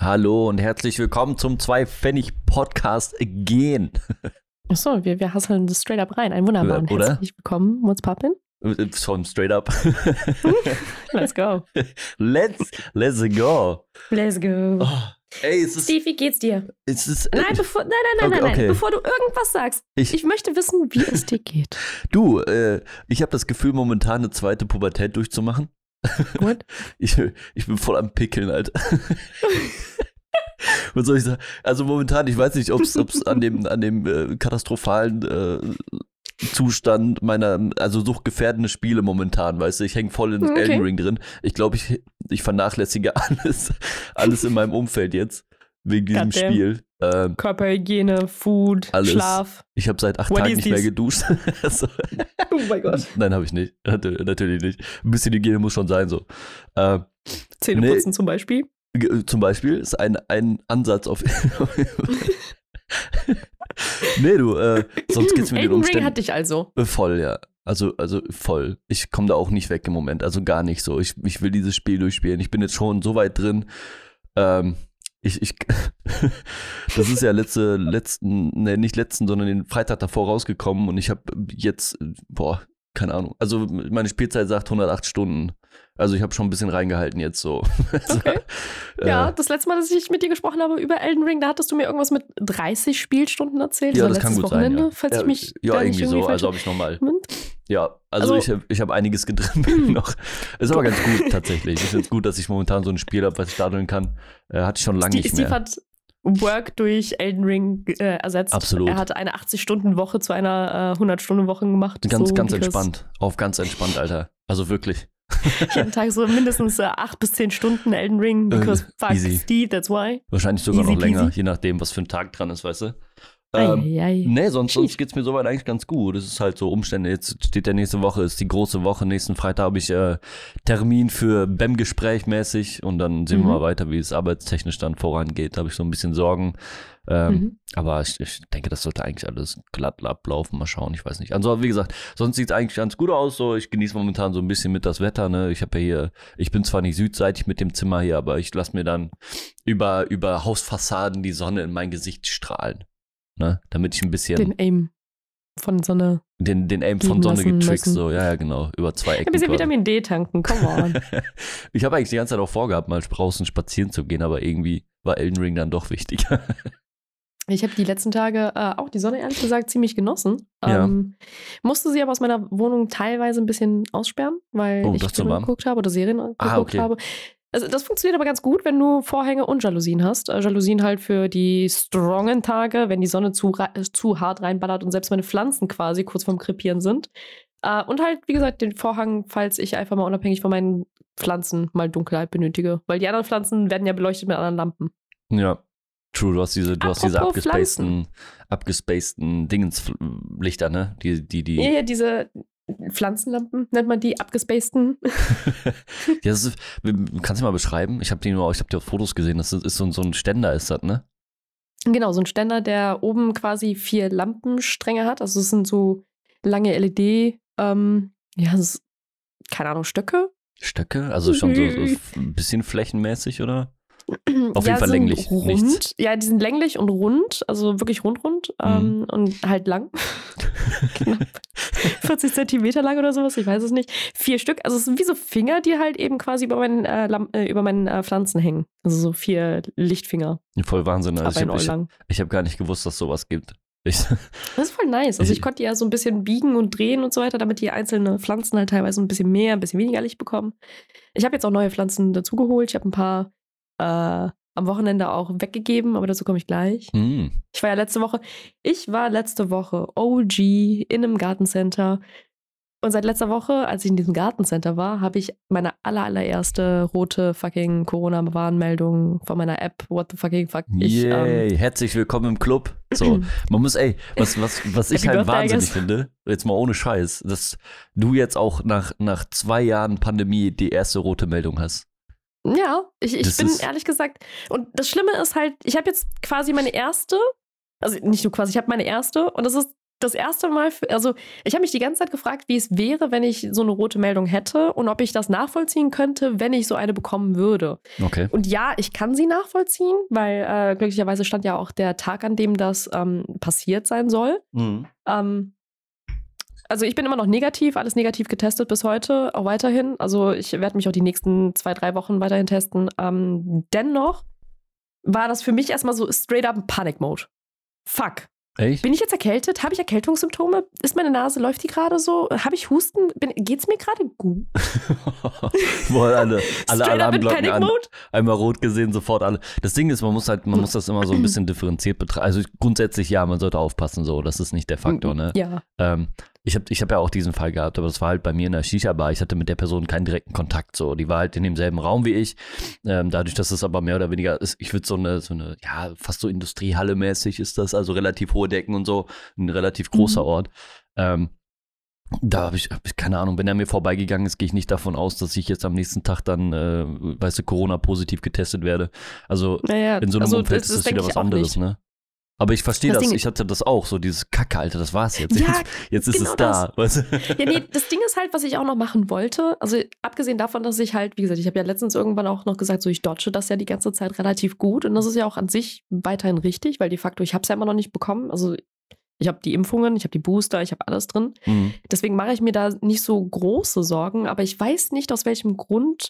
Hallo und herzlich willkommen zum Zwei-Pfennig-Podcast Gehen. Achso, wir, wir hasseln das straight up rein. Ein wunderbar. Ja, oder? Herzlich willkommen. What's poppin'? Von straight up. Let's go. let's, let's go. Let's go. Oh, ey, es ist. Steve, wie geht's dir? Es ist Nein, bevor, nein, nein, nein, Okay, nein, nein. okay. Bevor du irgendwas sagst. Ich- Ich, möchte wissen, wie es dir geht. du, äh, ich habe das Gefühl, momentan eine zweite Pubertät durchzumachen. Gut. Ich, ich bin voll am Pickeln, Alter. Was soll ich sagen? Also momentan, ich weiß nicht, ob es an dem, an dem äh, katastrophalen äh, Zustand meiner, also suchtgefährdende Spiele momentan, weißt du, ich hänge voll in Okay. Elden Ring drin. Ich glaube, ich, ich vernachlässige alles, alles in meinem Umfeld jetzt, wegen diesem. Spiel. Ähm, Körperhygiene, Food, Alles. Schlaf. ich habe seit acht What Tagen nicht mehr this? geduscht. also, Oh mein Gott. nein, habe ich nicht. Nat- Natürlich nicht. Ein bisschen Hygiene muss schon sein, so. Ähm, Zähneputzen zum Beispiel. Ge- Zum Beispiel ist ein, ein Ansatz auf. nee, du, äh, sonst geht's den Elden Ring Umständen hat dich also. Äh, voll, ja. Also, also voll. Ich komme da auch nicht weg im Moment. Also gar nicht so. Ich, ich will dieses Spiel durchspielen. Ich bin jetzt schon so weit drin. Ähm, ich, ich, das ist ja letzte, letzten, ne, nicht letzten, sondern den Freitag davor rausgekommen und ich habe jetzt, boah, keine Ahnung. Also meine Spielzeit sagt 108 Stunden. Also ich habe schon ein bisschen reingehalten jetzt so. Also, Okay. äh, Ja, das letzte Mal, dass ich mit dir gesprochen habe über Elden Ring, da hattest du mir irgendwas mit 30 Spielstunden erzählt. Ja, das kann gut Wochenende, sein. Ja, falls ja, ich mich ja nicht irgendwie so. falsch Also habe ich nochmal. Ja, also, Also- ich, ich habe einiges gedrin noch. Ist aber ganz gut tatsächlich. Ich finde es gut, dass ich momentan so ein Spiel habe, was ich daddeln kann. Äh, hatte ich schon lange Steve, nicht Steve mehr. hat Work durch Elden Ring äh, ersetzt. Absolut. Er hatte eine 80-Stunden-Woche zu einer äh, 100-Stunden-Woche gemacht. Ganz, so, ganz entspannt. Auf ganz entspannt, Alter. Also wirklich. Jeden Tag so mindestens äh, 8 bis 10 Stunden Elden Ring, because Äh, fuck easy. Steve, that's why. Wahrscheinlich sogar Easy noch länger, peasy. je nachdem, was für ein Tag dran ist, weißt du. Ähm, nee, sonst, sonst Sheesh. geht's mir soweit eigentlich ganz gut. Es ist halt so Umstände. Jetzt steht ja nächste Woche, ist die große Woche. Nächsten Freitag habe ich äh, Termin für BEM-Gespräch mäßig und dann sehen wir Mhm. mal weiter, wie es arbeitstechnisch dann vorangeht. Da habe ich so ein bisschen Sorgen. Ähm, Mhm. Aber ich, ich denke, das sollte eigentlich alles glatt ablaufen. Mal schauen, ich weiß nicht. Also, wie gesagt, sonst sieht es eigentlich ganz gut aus. So, ich genieße momentan so ein bisschen mit das Wetter. Ne? Ich habe ja hier, ich bin zwar nicht südseitig mit dem Zimmer hier, aber ich lasse mir dann über, über Hausfassaden die Sonne in mein Gesicht strahlen. Ne? Damit ich ein bisschen Den Aim von Sonne. den, den Aim von Sonne lassen getrickst. So, ja, ja, genau. Über zwei Ein Ecken. bisschen quasi. Vitamin D tanken, come on. ich habe eigentlich die ganze Zeit auch vorgehabt, mal draußen spazieren zu gehen, aber irgendwie war Elden Ring dann doch wichtiger. Ich habe die letzten Tage äh, auch die Sonne ehrlich gesagt ziemlich genossen. Ja. Ähm, musste sie aber aus meiner Wohnung teilweise ein bisschen aussperren, weil Oh, ich Filme geguckt habe oder Serien geguckt Ah, okay. habe. Also das funktioniert aber ganz gut, wenn du Vorhänge und Jalousien hast. Äh, Jalousien halt für die strongen Tage, wenn die Sonne zu, zu hart reinballert und selbst meine Pflanzen quasi kurz vorm Krepieren sind. Äh, und halt, wie gesagt, den Vorhang, falls ich einfach mal unabhängig von meinen Pflanzen mal Dunkelheit benötige. Weil die anderen Pflanzen werden ja beleuchtet mit anderen Lampen. Ja. True, du hast diese, du hast diese abgespaceden, abgespaceden Dingenslichter, ne? Die, die, die. Ja, ja, diese Pflanzenlampen nennt man die, abgespaceden. ja, ist, kannst du mal beschreiben? Ich habe die nur, ich habe die auf Fotos gesehen. Das ist, so, ein- so ein Ständer, ist das, ne? Genau, so ein Ständer, der oben quasi vier Lampenstränge hat. Also es sind so lange LED, ähm, ja, ist, keine Ahnung, Stöcke. Stöcke? Also schon so, so ein bisschen flächenmäßig, oder? Auf jeden ja, Fall sind länglich, Rund. nichts. Ja, die sind länglich und rund, also wirklich rund, rund ähm, und halt lang. Knapp 40 Zentimeter lang oder sowas, ich weiß es nicht. Vier Stück, also es sind wie so Finger, die halt eben quasi über meinen, äh, äh, über meinen äh, Pflanzen hängen. Also so vier Lichtfinger, Voll Wahnsinn. aber Also ein ich habe ich hab gar nicht gewusst, dass sowas gibt. Ich, Das ist voll nice. Also ich Ich- konnte die ja so ein bisschen biegen und drehen und so weiter, damit die einzelnen Pflanzen halt teilweise ein bisschen mehr, ein bisschen weniger Licht bekommen. Ich habe jetzt auch neue Pflanzen dazugeholt. Ich habe ein paar äh, am Wochenende auch weggegeben, aber dazu komme ich gleich. Hm. Ich war ja letzte Woche, ich war letzte Woche OG in einem Gartencenter. Und seit letzter Woche, als ich in diesem Gartencenter war, habe ich meine aller, allererste rote fucking Corona-Warnmeldung von meiner App. What the fucking fuck? Ich, ähm, Yay, herzlich willkommen im Club. So, man muss, ey, was, was, was ich halt Birthday, wahnsinnig guess. finde, jetzt mal ohne Scheiß, dass du jetzt auch nach, nach zwei Jahren Pandemie die erste rote Meldung hast. Ja, ich, ich Das bin ehrlich gesagt. Und das Schlimme ist halt, ich habe jetzt quasi meine erste, also nicht nur quasi, ich habe meine erste und das ist das erste Mal, für, also ich habe mich die ganze Zeit gefragt, wie es wäre, wenn ich so eine rote Meldung hätte und ob ich das nachvollziehen könnte, wenn ich so eine bekommen würde. Okay. Und ja, ich kann sie nachvollziehen, weil äh, glücklicherweise stand ja auch der Tag, an dem das ähm, passiert sein soll. Mhm. Ähm, also ich bin immer noch negativ, alles negativ getestet bis heute, auch weiterhin. Also ich werde mich auch die nächsten zwei, drei Wochen weiterhin testen. Ähm, dennoch war das für mich erstmal so straight up Panic-Mode. Fuck. Echt? Bin ich jetzt erkältet? Habe ich Erkältungssymptome? Ist meine Nase, läuft die gerade so? Habe ich Husten? Bin, geht's mir gerade gut? Boah, alle, alle Alarmglocken an. Einmal rot gesehen, sofort alle. Das Ding ist, man muss halt, man muss das immer so ein bisschen differenziert betrachten. Also grundsätzlich ja, man sollte aufpassen, so, das ist nicht der Faktor, ne? Ja. Ähm, ich habe ich hab ja auch diesen Fall gehabt, aber das war halt bei mir in der Shisha-Bar. Ich hatte mit der Person keinen direkten Kontakt. So, die war halt in demselben Raum wie ich. Ähm, dadurch, dass es aber mehr oder weniger ist, ich würde so eine, so eine, ja, fast so Industriehalle mäßig ist das, also relativ hohe Decken und so, ein relativ großer Mhm. Ort. Ähm, da habe ich, hab ich keine Ahnung, wenn er mir vorbeigegangen ist, gehe ich nicht davon aus, dass ich jetzt am nächsten Tag dann, äh, weißt du, Corona-positiv getestet werde. Also Naja, in so einem also Umfeld ist das wieder was anderes, nicht. ne? Aber ich verstehe Das das, ich hatte das auch, so dieses Kacke, Alter, das war's jetzt. Ja, jetzt, jetzt ist genau es da. Du? Ja, nee, das Ding ist halt, was ich auch noch machen wollte. Also, abgesehen davon, dass ich halt, wie gesagt, ich habe ja letztens irgendwann auch noch gesagt, so ich dodge das ja die ganze Zeit relativ gut. Und das ist ja auch an sich weiterhin richtig, weil de facto, ich habe es ja immer noch nicht bekommen. Also, ich habe die Impfungen, ich habe die Booster, ich habe alles drin. Mhm. Deswegen mache ich mir da nicht so große Sorgen, aber ich weiß nicht, aus welchem Grund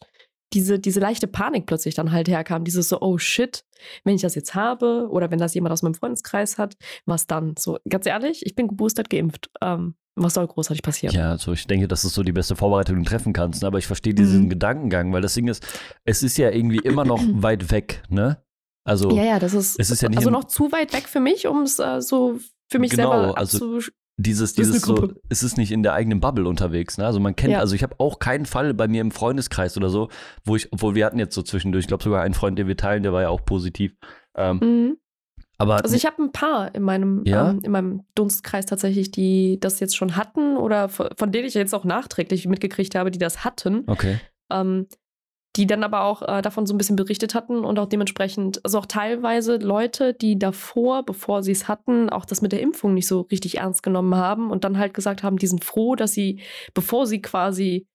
diese, diese leichte Panik plötzlich dann halt herkam. Dieses so, oh shit, wenn ich das jetzt habe oder wenn das jemand aus meinem Freundeskreis hat, was dann? So, ganz ehrlich, ich bin geboostert, geimpft. Ähm, was soll großartig passieren? Ja, also ich denke, das ist so die beste Vorbereitung, die du treffen kannst. ne? Aber ich verstehe diesen Mhm. Gedankengang, weil das Ding ist, es ist ja irgendwie immer noch weit weg, ne? Also, Ja, ja, das ist, Es ist ja nicht also noch zu weit weg für mich, um es äh, so für mich Genau, selber also dieses, Das ist dieses so, Gruppe. es ist nicht in der eigenen Bubble unterwegs, ne? Also man kennt, Ja. also ich habe auch keinen Fall bei mir im Freundeskreis oder so, wo ich, obwohl wir hatten jetzt so zwischendurch, ich glaube sogar einen Freund, den wir teilen, der war ja auch positiv. Ähm, Mhm. aber Also ich habe ein paar in meinem, Ja? ähm, in meinem Dunstkreis tatsächlich, die das jetzt schon hatten oder von von denen ich jetzt auch nachträglich mitgekriegt habe, die das hatten, okay. ähm, die dann aber auch äh, davon so ein bisschen berichtet hatten und auch dementsprechend, also auch teilweise Leute, die davor, bevor sie es hatten, auch das mit der Impfung nicht so richtig ernst genommen haben und dann halt gesagt haben, die sind froh, dass sie, bevor sie quasi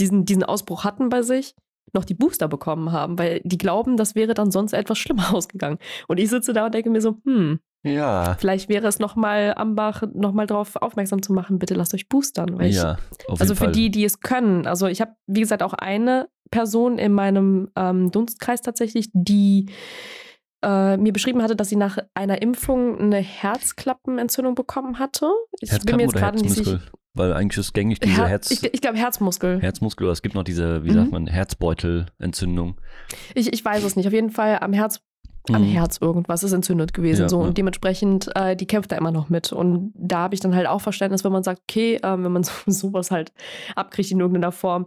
diesen, diesen Ausbruch hatten bei sich, noch die Booster bekommen haben, weil die glauben, das wäre dann sonst etwas schlimmer ausgegangen. Und ich sitze da und denke mir so, hm, Ja. vielleicht wäre es nochmal Ambach, nochmal darauf aufmerksam zu machen, bitte lasst euch boostern. Ich, Ja, auf also für Fall. die, die es können. Also ich habe, wie gesagt, auch eine Person in meinem ähm, Dunstkreis tatsächlich, die äh, mir beschrieben hatte, dass sie nach einer Impfung eine Herzklappenentzündung bekommen hatte. Ich bin mir jetzt gerade nicht sicher. Herzmuskel? Weil eigentlich ist gängig diese Her Herz, ich ich glaube Herzmuskel. Herzmuskel, oder es gibt noch diese, wie Mhm. sagt man, Herzbeutelentzündung. Ich, ich weiß es nicht. Auf jeden Fall am Herz am Mhm. Herz irgendwas ist entzündet gewesen. Ja, so. ja. Und dementsprechend, äh, die kämpft da immer noch mit. Und da habe ich dann halt auch Verständnis, wenn man sagt, okay, ähm, wenn man so, sowas halt abkriegt in irgendeiner Form.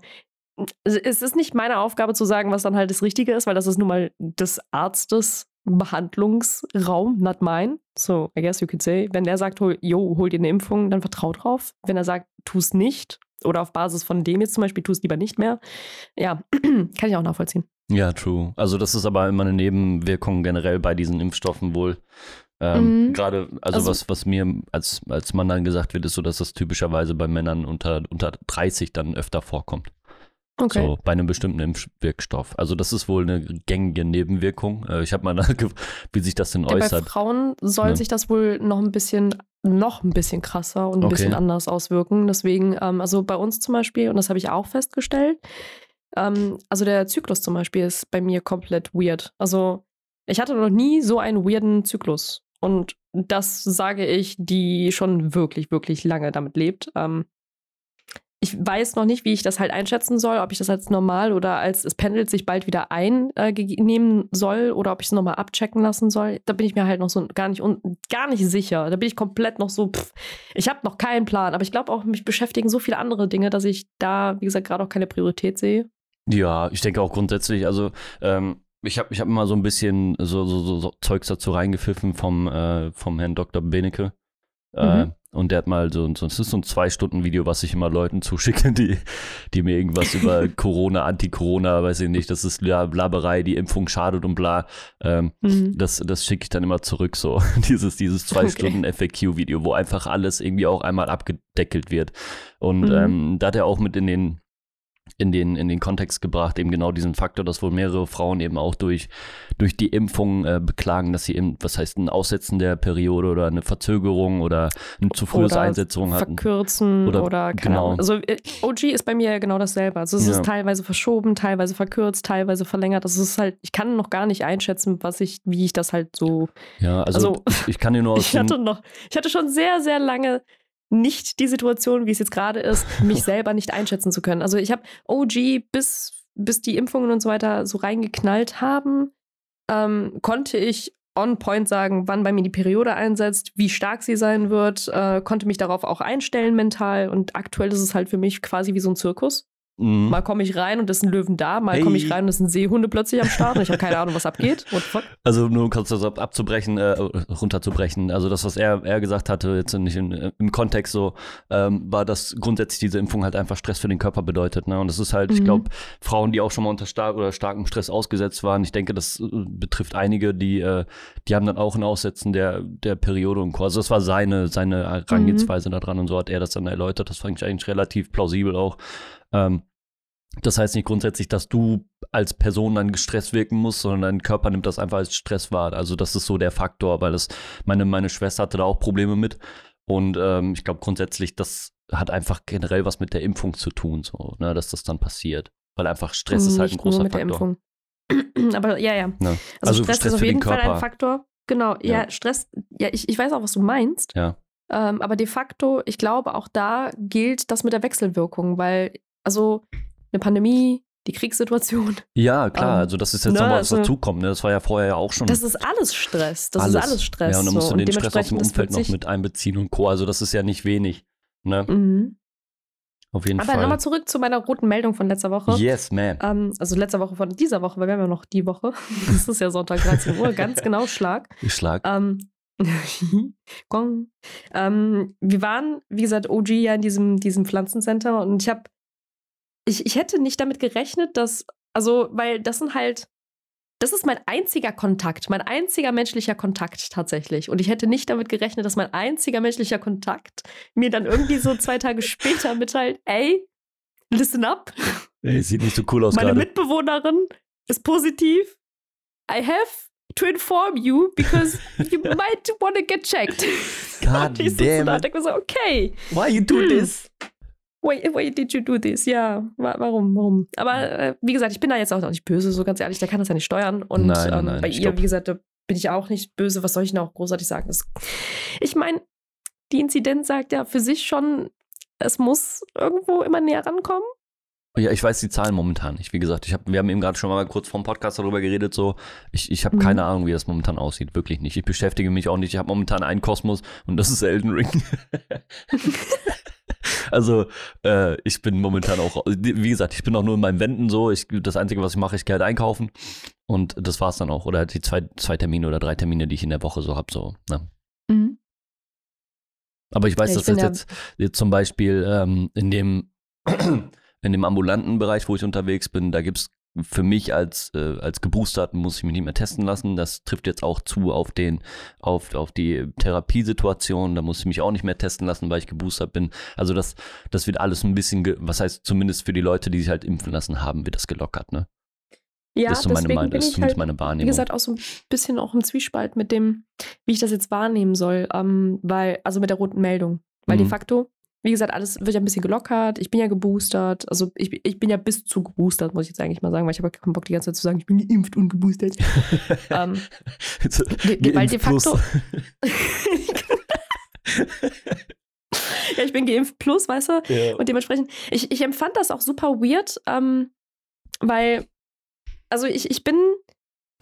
Es es ist nicht meine Aufgabe zu sagen, was dann halt das Richtige ist, weil das ist nun mal des Arztes Behandlungsraum, not mine. So, I guess you could say. Wenn der sagt, hol, yo, hol dir eine Impfung, dann vertrau drauf. Wenn er sagt, tu es nicht, oder auf Basis von dem jetzt zum Beispiel, tu es lieber nicht mehr, ja, kann ich auch nachvollziehen. Ja, true. Also das ist aber immer eine Nebenwirkung generell bei diesen Impfstoffen wohl. Ähm, Mhm. Gerade, also, Also- was, was mir als, als Mann dann gesagt wird, ist so, dass das typischerweise bei Männern unter, unter 30 dann öfter vorkommt. Okay. So bei einem bestimmten Impfwirkstoff. Also das ist wohl eine gängige Nebenwirkung. Äh, ich habe mal nachgefragt, wie sich das denn Ja, bei äußert. Frauen soll Ne? sich das wohl noch ein bisschen, noch ein bisschen krasser und ein Okay. bisschen anders auswirken. Deswegen, ähm, also bei uns zum Beispiel, und das habe ich auch festgestellt, ähm, also der Zyklus zum Beispiel ist bei mir komplett weird. Also ich hatte noch nie so einen weirden Zyklus. Und das sage ich, die schon wirklich, wirklich lange damit lebt. Ähm, ich weiß noch nicht, wie ich das halt einschätzen soll, ob ich das als normal oder als es pendelt sich bald wieder ein äh, nehmen soll oder ob ich es nochmal abchecken lassen soll. Da bin ich mir halt noch so gar nicht, gar nicht sicher. Da bin ich komplett noch so, pff, ich habe noch keinen Plan. Aber ich glaube auch, mich beschäftigen so viele andere Dinge, dass ich da, wie gesagt, gerade auch keine Priorität sehe. Ja, ich denke auch grundsätzlich, also ähm, ich habe ich hab immer so ein bisschen so, so, so, so Zeugs dazu reingepfiffen vom, äh, vom Herrn Dr. Benecke. Äh, und der hat mal so, so es ist so ein Zwei-Stunden-Video, was ich immer Leuten zuschicke, die, die mir irgendwas über Corona, Anti-Corona, weiß ich nicht, das ist Laberei, die Impfung schadet und bla. Ähm, mhm. Das, das schicke ich dann immer zurück, so. dieses, dieses Zwei-Stunden-FAQ-Video, wo einfach alles irgendwie auch einmal abgedeckelt wird. Und mhm. ähm, da hat er auch mit in den in den, in den Kontext gebracht, eben genau diesen Faktor, dass wohl mehrere Frauen eben auch durch, durch die Impfung äh, beklagen, dass sie eben, was heißt ein Aussetzen der Periode oder eine Verzögerung oder ein zu frühes oder Einsetzung hatten. Verkürzen oder, oder keine genau. Ahnung. Also äh, OG ist bei mir ja genau dasselbe. Also es ja. ist teilweise verschoben, teilweise verkürzt, teilweise verlängert. Das ist halt, ich kann noch gar nicht einschätzen, was ich, wie ich das halt so. Ja, also, also ich kann dir nur aus ich hatte noch, ich hatte schon sehr, sehr lange nicht die Situation, wie es jetzt gerade ist, mich selber nicht einschätzen zu können. Also ich habe OG bis, bis die Impfungen und so weiter so reingeknallt haben, ähm, konnte ich on point sagen, wann bei mir die Periode einsetzt, wie stark sie sein wird, äh, konnte mich darauf auch einstellen mental und aktuell ist es halt für mich quasi wie so ein Zirkus. Mhm. Mal komme ich rein und es ist ein Löwen da, mal hey. komme ich rein und es sind Seehunde plötzlich am Start und ich habe keine Ahnung, was abgeht. Also nur kurz das abzubrechen, äh, runterzubrechen. Also das, was er, er gesagt hatte, jetzt nicht in, im Kontext so, ähm, war, dass grundsätzlich diese Impfung halt einfach Stress für den Körper bedeutet. Ne? Und das ist halt, mhm. ich glaube, Frauen, die auch schon mal unter stark oder starkem Stress ausgesetzt waren, ich denke, das äh, betrifft einige, die, äh, die haben dann auch ein Aussetzen der, der Periode und Co. Also das war seine, seine Herangehensweise mhm. daran und so hat er das dann erläutert. Das fand ich eigentlich relativ plausibel auch. Ähm, das heißt nicht grundsätzlich, dass du als Person dann gestresst wirken musst, sondern dein Körper nimmt das einfach als Stress wahr. Also das ist so der Faktor, weil das meine, meine Schwester hatte da auch Probleme mit. Und ähm, ich glaube grundsätzlich, das hat einfach generell was mit der Impfung zu tun, so, ne, dass das dann passiert. Weil einfach Stress ist halt ein großer mit Faktor. Der Impfung. Aber ja, ja. ja. Also, also, Stress, Stress ist auf jeden Fall ein Faktor. Genau, ja, ja, Stress, ja, ich, ich weiß auch, was du meinst. Ja. Ähm, aber de facto, ich glaube, auch da gilt das mit der Wechselwirkung, weil also eine Pandemie, die Kriegssituation. Ja, klar, ähm, also das ist jetzt ne, nochmal was also, dazukommt. Ne? Das war ja vorher ja auch schon. Das ist alles Stress. Das alles. ist alles Stress. Ja, und dann musst du den Stress aus dem Umfeld noch mit einbeziehen und Co. Also das ist ja nicht wenig. Ne? Mhm. Auf jeden Aber Fall. Aber nochmal zurück zu meiner roten Meldung von letzter Woche. Yes, man. Ähm, also letzter Woche von dieser Woche, weil wir haben ja noch die Woche. Das ist ja Sonntag 13 Uhr, ganz genau Schlag. Ich schlag. Ähm, Gong. Ähm, wir waren, wie gesagt, OG ja in diesem, diesem Pflanzencenter und ich habe ich, ich hätte nicht damit gerechnet, dass, also, weil das sind halt, das ist mein einziger Kontakt, mein einziger menschlicher Kontakt tatsächlich. Und ich hätte nicht damit gerechnet, dass mein einziger menschlicher Kontakt mir dann irgendwie so zwei Tage später mitteilt, ey, listen up. Ey, sieht nicht so cool aus Meine grade. Mitbewohnerin ist positiv. I have to inform you because you might want to get checked. God damn. So, okay. Why you do this? Why, why did you do this? Ja, warum, warum? Aber äh, wie gesagt, ich bin da jetzt auch noch nicht böse, so ganz ehrlich, der kann das ja nicht steuern. Und nein, nein, ähm, nein, bei stopp. ihr, wie gesagt, da bin ich auch nicht böse. Was soll ich noch großartig sagen? Das, ich meine, die Inzidenz sagt ja für sich schon, es muss irgendwo immer näher rankommen. Ja, ich weiß die Zahlen momentan nicht. Wie gesagt, ich hab, wir haben eben gerade schon mal kurz vom Podcast darüber geredet. So, ich, ich habe mhm. keine Ahnung, wie das momentan aussieht. Wirklich nicht. Ich beschäftige mich auch nicht. Ich habe momentan einen Kosmos und das ist Elden Ring. Also äh, ich bin momentan auch, wie gesagt, ich bin auch nur in meinen Wänden so. Ich, das Einzige, was ich mache, ich gehe halt einkaufen. Und das war's dann auch. Oder halt die zwei, zwei Termine oder drei Termine, die ich in der Woche so habe. So, ne? mhm. Aber ich weiß, ich dass das jetzt, jetzt zum Beispiel ähm, in dem in dem ambulanten Bereich, wo ich unterwegs bin, da gibt es für mich als, äh, als Geboosterten muss ich mich nicht mehr testen lassen. Das trifft jetzt auch zu auf den, auf, auf die Therapiesituation. Da muss ich mich auch nicht mehr testen lassen, weil ich geboostert bin. Also das, das wird alles ein bisschen, was heißt zumindest für die Leute, die sich halt impfen lassen haben, wird das gelockert, ne? Ja, das ist so meine, meine, das ist halt, meine Wahrnehmung. Wie gesagt, auch so ein bisschen auch im Zwiespalt mit dem, wie ich das jetzt wahrnehmen soll, ähm, weil, also mit der roten Meldung. Weil mhm. de facto wie gesagt, alles wird ja ein bisschen gelockert. Ich bin ja geboostert. Also ich, ich bin ja bis zu geboostert, muss ich jetzt eigentlich mal sagen, weil ich habe keinen Bock, die ganze Zeit zu sagen, ich bin geimpft und geboostert. ähm, weil de facto. ja, ich bin geimpft plus, weißt du? Ja. Und dementsprechend, ich, ich empfand das auch super weird, ähm, weil, also ich, ich bin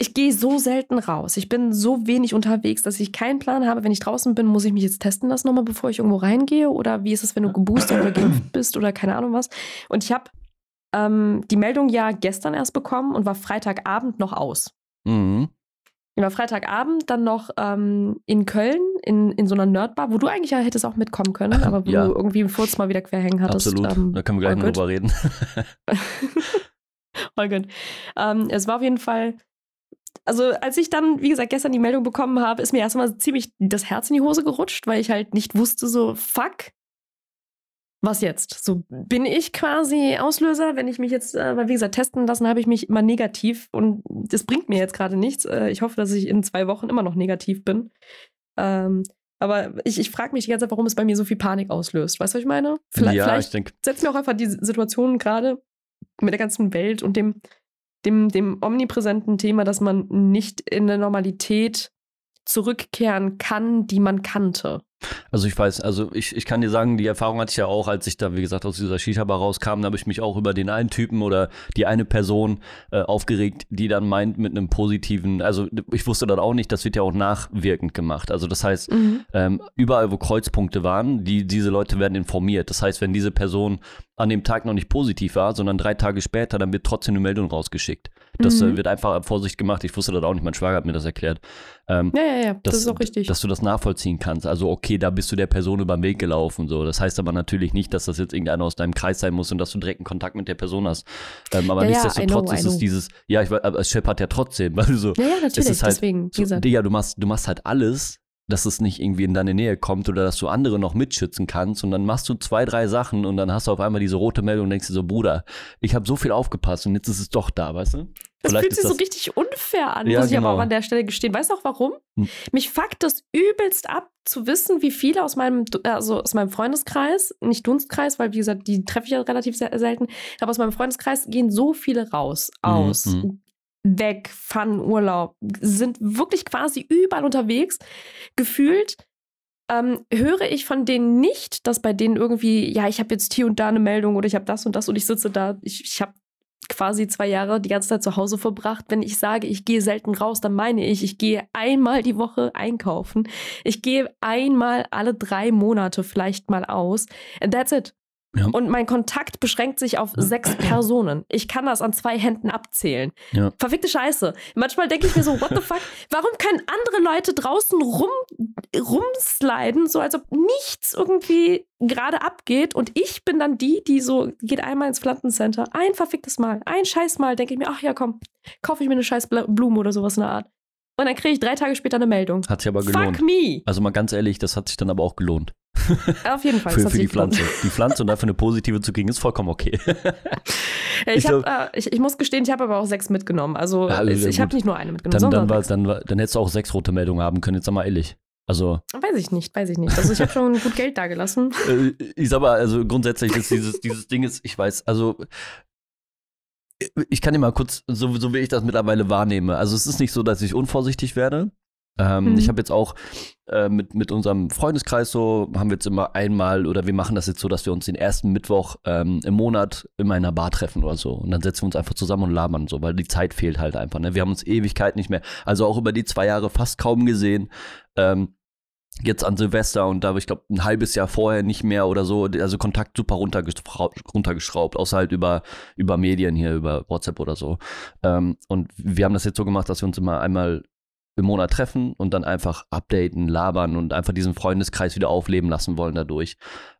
ich gehe so selten raus. Ich bin so wenig unterwegs, dass ich keinen Plan habe. Wenn ich draußen bin, muss ich mich jetzt testen lassen nochmal, bevor ich irgendwo reingehe? Oder wie ist es, wenn du geboostert oder geimpft bist oder keine Ahnung was? Und ich habe ähm, die Meldung ja gestern erst bekommen und war Freitagabend noch aus. Mhm. war Freitagabend dann noch ähm, in Köln in, in so einer Nerdbar, wo du eigentlich ja hättest auch mitkommen können, aber wo Ja. du irgendwie einen Furz mal wieder querhängen hattest. Absolut. Ähm, da können wir gleich noch good. drüber reden. All good. Ähm, es war auf jeden Fall. Also, als ich dann, wie gesagt, gestern die Meldung bekommen habe, ist mir erstmal ziemlich das Herz in die Hose gerutscht, weil ich halt nicht wusste, so, fuck, was jetzt? So, bin ich quasi Auslöser, wenn ich mich jetzt, äh, weil wie gesagt, testen lassen habe ich mich immer negativ und das bringt mir jetzt gerade nichts. Äh, ich hoffe, dass ich in zwei Wochen immer noch negativ bin. Ähm, aber ich, ich frage mich die ganze Zeit, warum es bei mir so viel Panik auslöst. Weißt du, was ich meine? Vielleicht, ja, ich denke, setzt mir auch einfach die Situation gerade mit der ganzen Welt und dem, dem, dem omnipräsenten Thema, dass man nicht in eine Normalität zurückkehren kann, die man kannte. Also ich weiß, also ich, ich kann dir sagen, die Erfahrung hatte ich ja auch, als ich da, wie gesagt, aus dieser Shisha-Bar rauskam, da habe ich mich auch über den einen Typen oder die eine Person äh, aufgeregt, die dann meint mit einem positiven, also ich wusste das auch nicht, das wird ja auch nachwirkend gemacht. Also das heißt, ähm, überall, wo Kreuzpunkte waren, die, diese Leute werden informiert. Das heißt, wenn diese Person an dem Tag noch nicht positiv war, sondern drei Tage später, dann wird trotzdem eine Meldung rausgeschickt. Das Mhm. äh, wird einfach ab Vorsicht gemacht. Ich wusste das auch nicht, mein Schwager hat mir das erklärt. Ähm, Ja, ja, ja, das, dass, ist auch richtig. Dass du das nachvollziehen kannst. Also, okay, da bist du der Person über den Weg gelaufen. So. Das heißt aber natürlich nicht, dass das jetzt irgendeiner aus deinem Kreis sein muss und dass du direkten Kontakt mit der Person hast. Ähm, aber Ja, ja, nichtsdestotrotz I know, ist es dieses, ja, ich weiß, aber es scheppert ja trotzdem, weil du so, ja, ja, natürlich, ist halt deswegen, so. Digga, du machst, du machst halt alles, dass es nicht irgendwie in deine Nähe kommt oder dass du andere noch mitschützen kannst und dann machst du zwei, drei Sachen und dann hast du auf einmal diese rote Meldung und denkst dir so, Bruder, ich habe so viel aufgepasst und jetzt ist es doch da, weißt du? Das Vielleicht fühlt sich so richtig unfair an, Ja, muss ich aber genau. auch an der Stelle gestehen. Weißt du auch warum? Hm. Mich fuckt das übelst ab, zu wissen, wie viele aus meinem, also aus meinem Freundeskreis, nicht Dunstkreis, weil wie gesagt, die treffe ich ja relativ se- selten, aber aus meinem Freundeskreis gehen so viele raus, aus, mhm. Weg, fahren Urlaub, sind wirklich quasi überall unterwegs. Gefühlt ähm, höre ich von denen nicht, dass bei denen irgendwie, ja, ich habe jetzt hier und da eine Meldung oder ich habe das und das und ich sitze da, ich, ich habe quasi zwei Jahre die ganze Zeit zu Hause verbracht. Wenn ich sage, ich gehe selten raus, dann meine ich, ich gehe einmal die Woche einkaufen. Ich gehe einmal alle drei Monate vielleicht mal aus. And that's it. Ja. Und mein Kontakt beschränkt sich auf sechs Personen. Ich kann das an zwei Händen abzählen. Ja. Verfickte Scheiße. Manchmal denke ich mir so, what the fuck? Warum können andere Leute draußen rum, rumsliden, so als ob nichts irgendwie gerade abgeht und ich bin dann die, die so, geht einmal ins Pflanzencenter, ein verficktes Mal, ein scheiß Mal, denke ich mir, ach ja, komm, kaufe ich mir eine scheiß Blume oder sowas in der Art. Und dann kriege ich drei Tage später eine Meldung. Hat sich aber gelohnt. Fuck me. Also mal ganz ehrlich, das hat sich dann aber auch gelohnt. Auf jeden Fall. für, für die. Pflanze. Die Pflanze und dafür eine positive zu kriegen, ist vollkommen okay. Ich ich, hab, äh, ich, ich muss gestehen, ich habe aber auch sechs mitgenommen. Also Ja, ich, habe nicht nur eine mitgenommen, Dann, dann, war, dann, war, dann hättest du auch sechs rote Meldungen haben können, jetzt sag mal ehrlich. Also, Weiß ich nicht, weiß ich nicht. Also ich habe schon gut Geld dagelassen. äh, ich sag mal, also grundsätzlich ist dieses, dieses Ding ist, ich weiß, also ich kann dir mal kurz, so, so wie ich das mittlerweile wahrnehme. Also es ist nicht so, dass ich unvorsichtig werde. Ähm, Mhm. Ich habe jetzt auch äh, mit, mit unserem Freundeskreis so, haben wir jetzt immer einmal oder wir machen das jetzt so, dass wir uns den ersten Mittwoch ähm, im Monat in einer Bar treffen oder so. Und dann setzen wir uns einfach zusammen und labern so, weil die Zeit fehlt halt einfach. Ne? Wir haben uns Ewigkeit nicht mehr, also auch über die zwei Jahre fast kaum gesehen. Ähm, jetzt an Silvester und da, ich glaube, ein halbes Jahr vorher nicht mehr oder so, also Kontakt super runtergeschraubt, runtergeschraubt außer halt über, über Medien hier, über WhatsApp oder so. Ähm, und wir haben das jetzt so gemacht, dass wir uns immer einmal im Monat treffen und dann einfach updaten, labern und einfach diesen Freundeskreis wieder aufleben lassen wollen dadurch.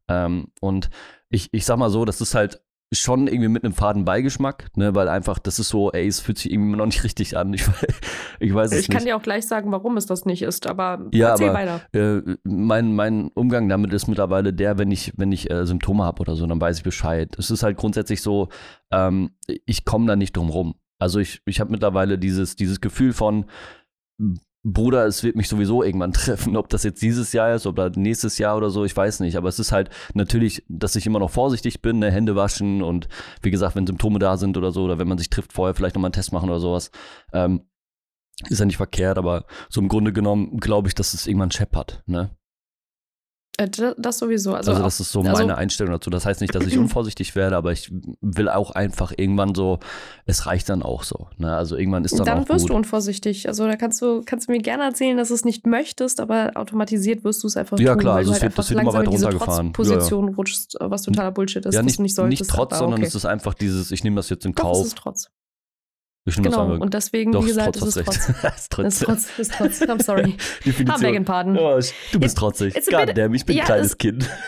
Ähm, und ich, ich sag mal so, das ist halt schon irgendwie mit einem faden Beigeschmack, ne, weil einfach, das ist so, ey, es fühlt sich irgendwie noch nicht richtig an. Ich, ich weiß es Ich kann nicht. dir auch gleich sagen, warum es das nicht ist, aber Ja, erzähl aber- weiter. Äh, mein, mein Umgang damit ist mittlerweile der, wenn ich, wenn ich äh, Symptome habe oder so, dann weiß ich Bescheid. Es ist halt grundsätzlich so, ähm, ich komme da nicht drum rum. Also ich, ich habe mittlerweile dieses, dieses Gefühl von, Bruder, es wird mich sowieso irgendwann treffen, ob das jetzt dieses Jahr ist oder nächstes Jahr oder so, ich weiß nicht. Aber es ist halt natürlich, dass ich immer noch vorsichtig bin, ne, Hände waschen und wie gesagt, wenn Symptome da sind oder so, oder wenn man sich trifft, vorher vielleicht nochmal einen Test machen oder sowas. Ähm, ist ja nicht verkehrt, aber so im Grunde genommen glaube ich, dass es irgendwann scheppert, ne? Äh, Das sowieso. Also, Also, das ist so also- meine Einstellung dazu. Das heißt nicht, dass ich unvorsichtig werde, aber ich will auch einfach irgendwann so, es reicht dann auch so. Ne? Also irgendwann ist dann, dann auch wirst gut. du unvorsichtig. Also da kannst du, kannst du mir gerne erzählen, dass du es nicht möchtest, aber automatisiert wirst du es einfach Ja, tun, klar, also es halt wird- das wird immer weiter runtergefahren. Trotzposition rutschst, äh, was totaler Bullshit ist, ja, nicht, nicht solltest. nicht trotz, aber sondern okay. es ist einfach dieses, ich nehme das jetzt in Doch, es Kauf. ist trotz. Das Genau. Und deswegen, Doch, wie gesagt, ist es Trotz. ist Trotz. Ist Trotz, ist Trotz. I'm sorry. Definition. Pardon. Oh, du bist trotzig. It's a bit- Goddamn, ich bin ja, ein kleines es- Kind.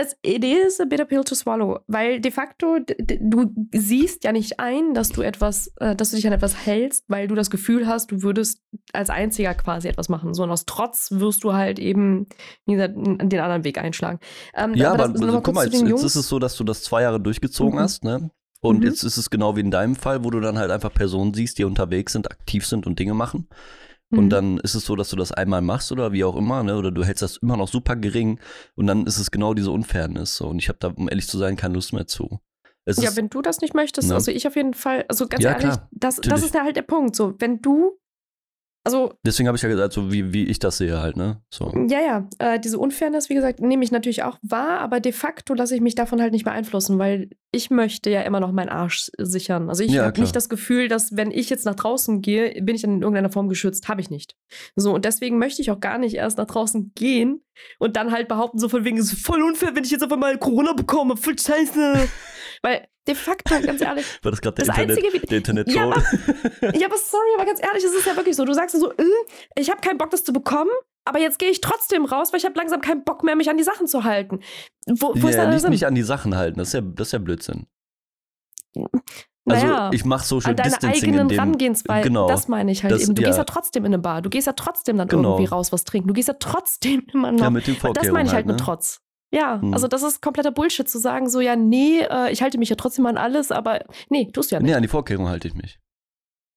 Es, it is a bitter pill to swallow, weil de facto du siehst ja nicht ein, dass du etwas, äh, dass du dich an etwas hältst, weil du das Gefühl hast, du würdest als einziger quasi etwas machen. So und aus Trotz wirst du halt eben, wie gesagt, den anderen Weg einschlagen. Ähm, Ja, aber das- noch also, mal guck mal, jetzt, jetzt ist es so, dass du das zwei Jahre durchgezogen Mhm. hast, ne? Und Mhm. jetzt ist es genau wie in deinem Fall, wo du dann halt einfach Personen siehst, die unterwegs sind, aktiv sind und Dinge machen. Und Mhm. dann ist es so, dass du das einmal machst oder wie auch immer, ne? Oder du hältst das immer noch super gering und dann ist es genau diese Unfairness. So. Und ich habe da, um ehrlich zu sein, keine Lust mehr zu. Es Ja, ist, wenn du das nicht möchtest, Ne? also ich auf jeden Fall, also ganz Ja, ehrlich, klar, das, das ist ja halt der Punkt. So, wenn du, also deswegen habe ich ja gesagt, so wie, wie ich das sehe halt, ne? So. Ja, ja, äh, diese Unfairness, wie gesagt, nehme ich natürlich auch wahr, aber de facto lasse ich mich davon halt nicht beeinflussen, weil ich möchte ja immer noch meinen Arsch sichern. Also ich Ja, habe nicht das Gefühl, dass wenn ich jetzt nach draußen gehe, bin ich dann in irgendeiner Form geschützt. Habe ich nicht. So, und deswegen möchte ich auch gar nicht erst nach draußen gehen und dann halt behaupten, so von wegen, es ist voll unfair, wenn ich jetzt auf einmal Corona bekomme, voll scheiße. weil de facto, ganz ehrlich, War das gerade der das Internet, Einzige, wie, der internet ja, aber, ja, aber sorry, aber ganz ehrlich, es ist ja wirklich so. Du sagst so, äh, ich habe keinen Bock, das zu bekommen, aber jetzt gehe ich trotzdem raus, weil ich habe langsam keinen Bock mehr, mich an die Sachen zu halten. Wo, wo ist da ja, nicht, Sinn? nicht an die Sachen halten, das ist ja, das ist ja Blödsinn. Also naja, ich mache Social an deine Distancing in eigenen dem, Rangehensweise, genau. das meine ich halt Das- eben. Du ja. gehst ja trotzdem in eine Bar, du gehst ja trotzdem dann Genau. irgendwie raus was trinken, du gehst ja trotzdem immer noch. ja, mit Vorkehrungen das meine ich halt ne? mit Trotz. Ja, Hm. also das ist kompletter Bullshit zu sagen, so ja, nee, äh, ich halte mich ja trotzdem an alles, aber nee, tust du ja nicht. Nee, an die Vorkehrungen halte ich mich.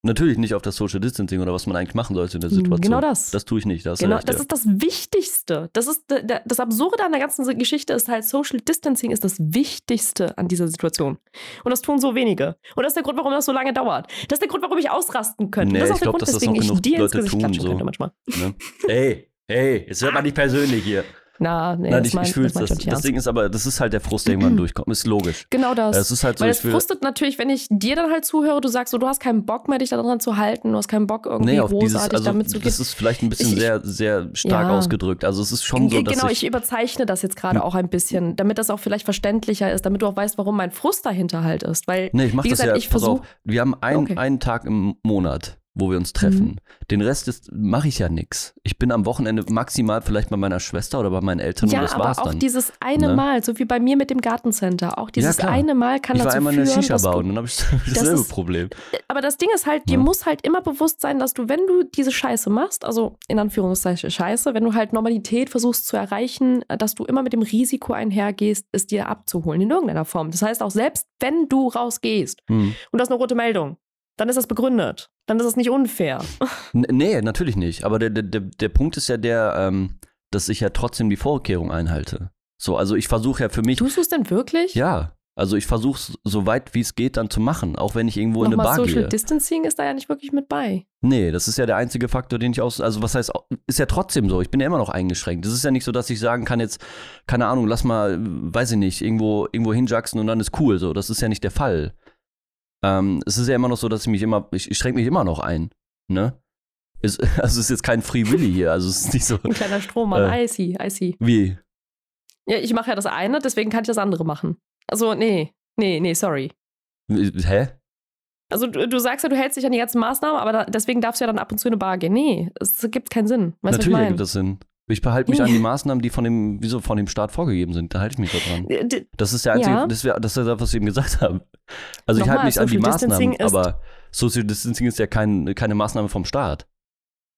Natürlich nicht auf das Social Distancing oder was man eigentlich machen sollte in der Situation. Genau das. Das tue ich nicht. Das, Genau, recht, das ja. ist das Wichtigste. Das ist das Absurde an der ganzen Geschichte ist halt Social Distancing ist das Wichtigste an dieser Situation. Und das tun so wenige. Und das ist der Grund, warum das so lange dauert. Das ist der Grund, warum ich ausrasten könnte. Nee, das ist auch ich der glaub, Grund, dass das weswegen auch ich dir ins Leute Gesicht tun, klatschen so. könnte manchmal. Ne? Ey, hey, jetzt wird mal nicht persönlich hier. Na, nee, Nein, das ich, mein, ich fühle das das. Das. Ding ist aber, das ist halt der Frust, der irgendwann durchkommt. Ist logisch. Genau das. Es ist halt so, Weil es frustet natürlich, wenn ich dir dann halt zuhöre, du sagst so, du hast keinen Bock mehr, dich daran zu halten, du hast keinen Bock irgendwie Nee, auf dieses, großartig also damit zu gehen. das ist vielleicht ein bisschen Ich- sehr, sehr stark Ja. ausgedrückt. Also es ist schon so, dass genau, ich, ich überzeichne das jetzt gerade Hm. auch ein bisschen, damit das auch vielleicht verständlicher ist, damit du auch weißt, warum mein Frust dahinter halt ist. Weil, Nee, ich mach wie das gesagt, ja, ich pass versuch- auf, wir haben ein, Okay. Einen Tag im Monat, wo wir uns treffen. Den Rest ist- mache ich ja nix. Ich bin am Wochenende maximal vielleicht bei meiner Schwester oder bei meinen Eltern ja, und das aber war's auch dann. dieses eine Ne? Mal, so wie bei mir mit dem Gartencenter, auch dieses klar. eine Mal kann ich dazu einmal führen, Shisha-Bar du, und dann habe ich dasselbe ist- Problem. aber das Ding ist halt, dir Ja. muss halt immer bewusst sein, dass du, wenn du diese Scheiße machst, also in Anführungszeichen Scheiße, wenn du halt Normalität versuchst zu erreichen, äh, dass du immer mit dem Risiko einhergehst, es dir abzuholen, in irgendeiner Form. Das heißt auch, selbst wenn du rausgehst Hm. und du hast eine rote Meldung, dann ist das begründet. Dann ist es nicht unfair. N- Nee, natürlich nicht. Aber der, der, der, Punkt ist ja der, ähm, dass ich ja trotzdem die Vorkehrung einhalte. So, also ich versuche ja für mich, Tust du es denn wirklich? ja, also ich versuche es so weit wie es geht dann zu machen, auch wenn ich irgendwo in eine Nochmal Bar Social gehe. Distancing ist da ja nicht wirklich mit bei. Nee, das ist ja der einzige Faktor, den ich aus. Also, was heißt, ist ja trotzdem so. Ich bin ja immer noch eingeschränkt. Es ist ja nicht so, dass ich sagen kann, jetzt, keine Ahnung, lass mal, weiß ich nicht, irgendwo, irgendwo hinjacksen und dann ist cool. So, das ist ja nicht der Fall. Ähm, es ist ja immer noch so, dass ich mich immer, ich, ich schränke mich immer noch ein. Ne? Ist, also, es ist jetzt kein Free Willy hier. Also, es ist nicht so. Ein kleiner Strohmann, Äh. I see, I see. Wie? Ja, ich mache ja das eine, deswegen kann ich das andere machen. Also, nee, nee, nee, sorry. Hä? Also du, du sagst ja, du hältst dich an die ganzen Maßnahmen, aber da, deswegen darfst du ja dann ab und zu in eine Bar gehen. Nee, es gibt keinen Sinn. Weißt Natürlich ergibt das Sinn. Ich behalte mich an die Maßnahmen, die von dem, wieso von dem Staat vorgegeben sind. Da halte ich mich doch dran. D- Das ist der einzige, Ja. das, wär, das ist ja das, was ich eben gesagt habe. Also ich halte mich an die Maßnahmen, ist- aber Social Distancing ist ja kein, keine Maßnahme vom Staat.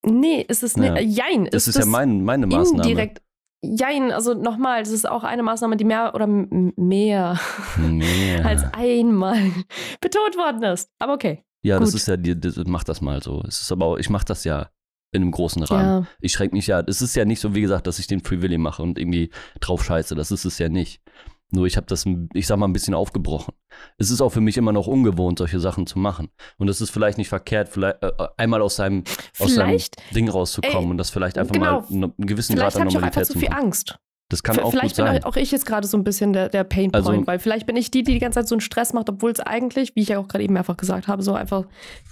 Nee, es ist Ja. ne, jein. Das ist ja das mein, meine Maßnahme. Indirekt. Jein, also nochmal, das ist auch eine Maßnahme, die mehr oder mehr Nee. als einmal betont worden ist. Aber okay. ja, das gut. ist ja, die, das, mach das mal so. Es ist aber ich mache das ja in einem großen Rahmen. Ja. Ich schränke mich ja, es ist ja nicht so, wie gesagt, dass ich den Free Willy mache und irgendwie drauf scheiße. Das ist es ja nicht. Nur ich habe das, ich sag mal, ein bisschen aufgebrochen. Es ist auch für mich immer noch ungewohnt, solche Sachen zu machen. Und es ist vielleicht nicht verkehrt, vielleicht äh, einmal aus seinem, aus seinem Ding rauszukommen Ey, und das vielleicht einfach genau. mal einen gewissen Grad an habe ich auch einfach Normalität zu zu viel. Angst. Das kann auch vielleicht gut bin sein. auch ich jetzt gerade so ein bisschen der, der Pain Point, Also- weil vielleicht bin ich die, die die ganze Zeit so einen Stress macht, obwohl es eigentlich, wie ich ja auch gerade eben mehrfach gesagt habe, so einfach,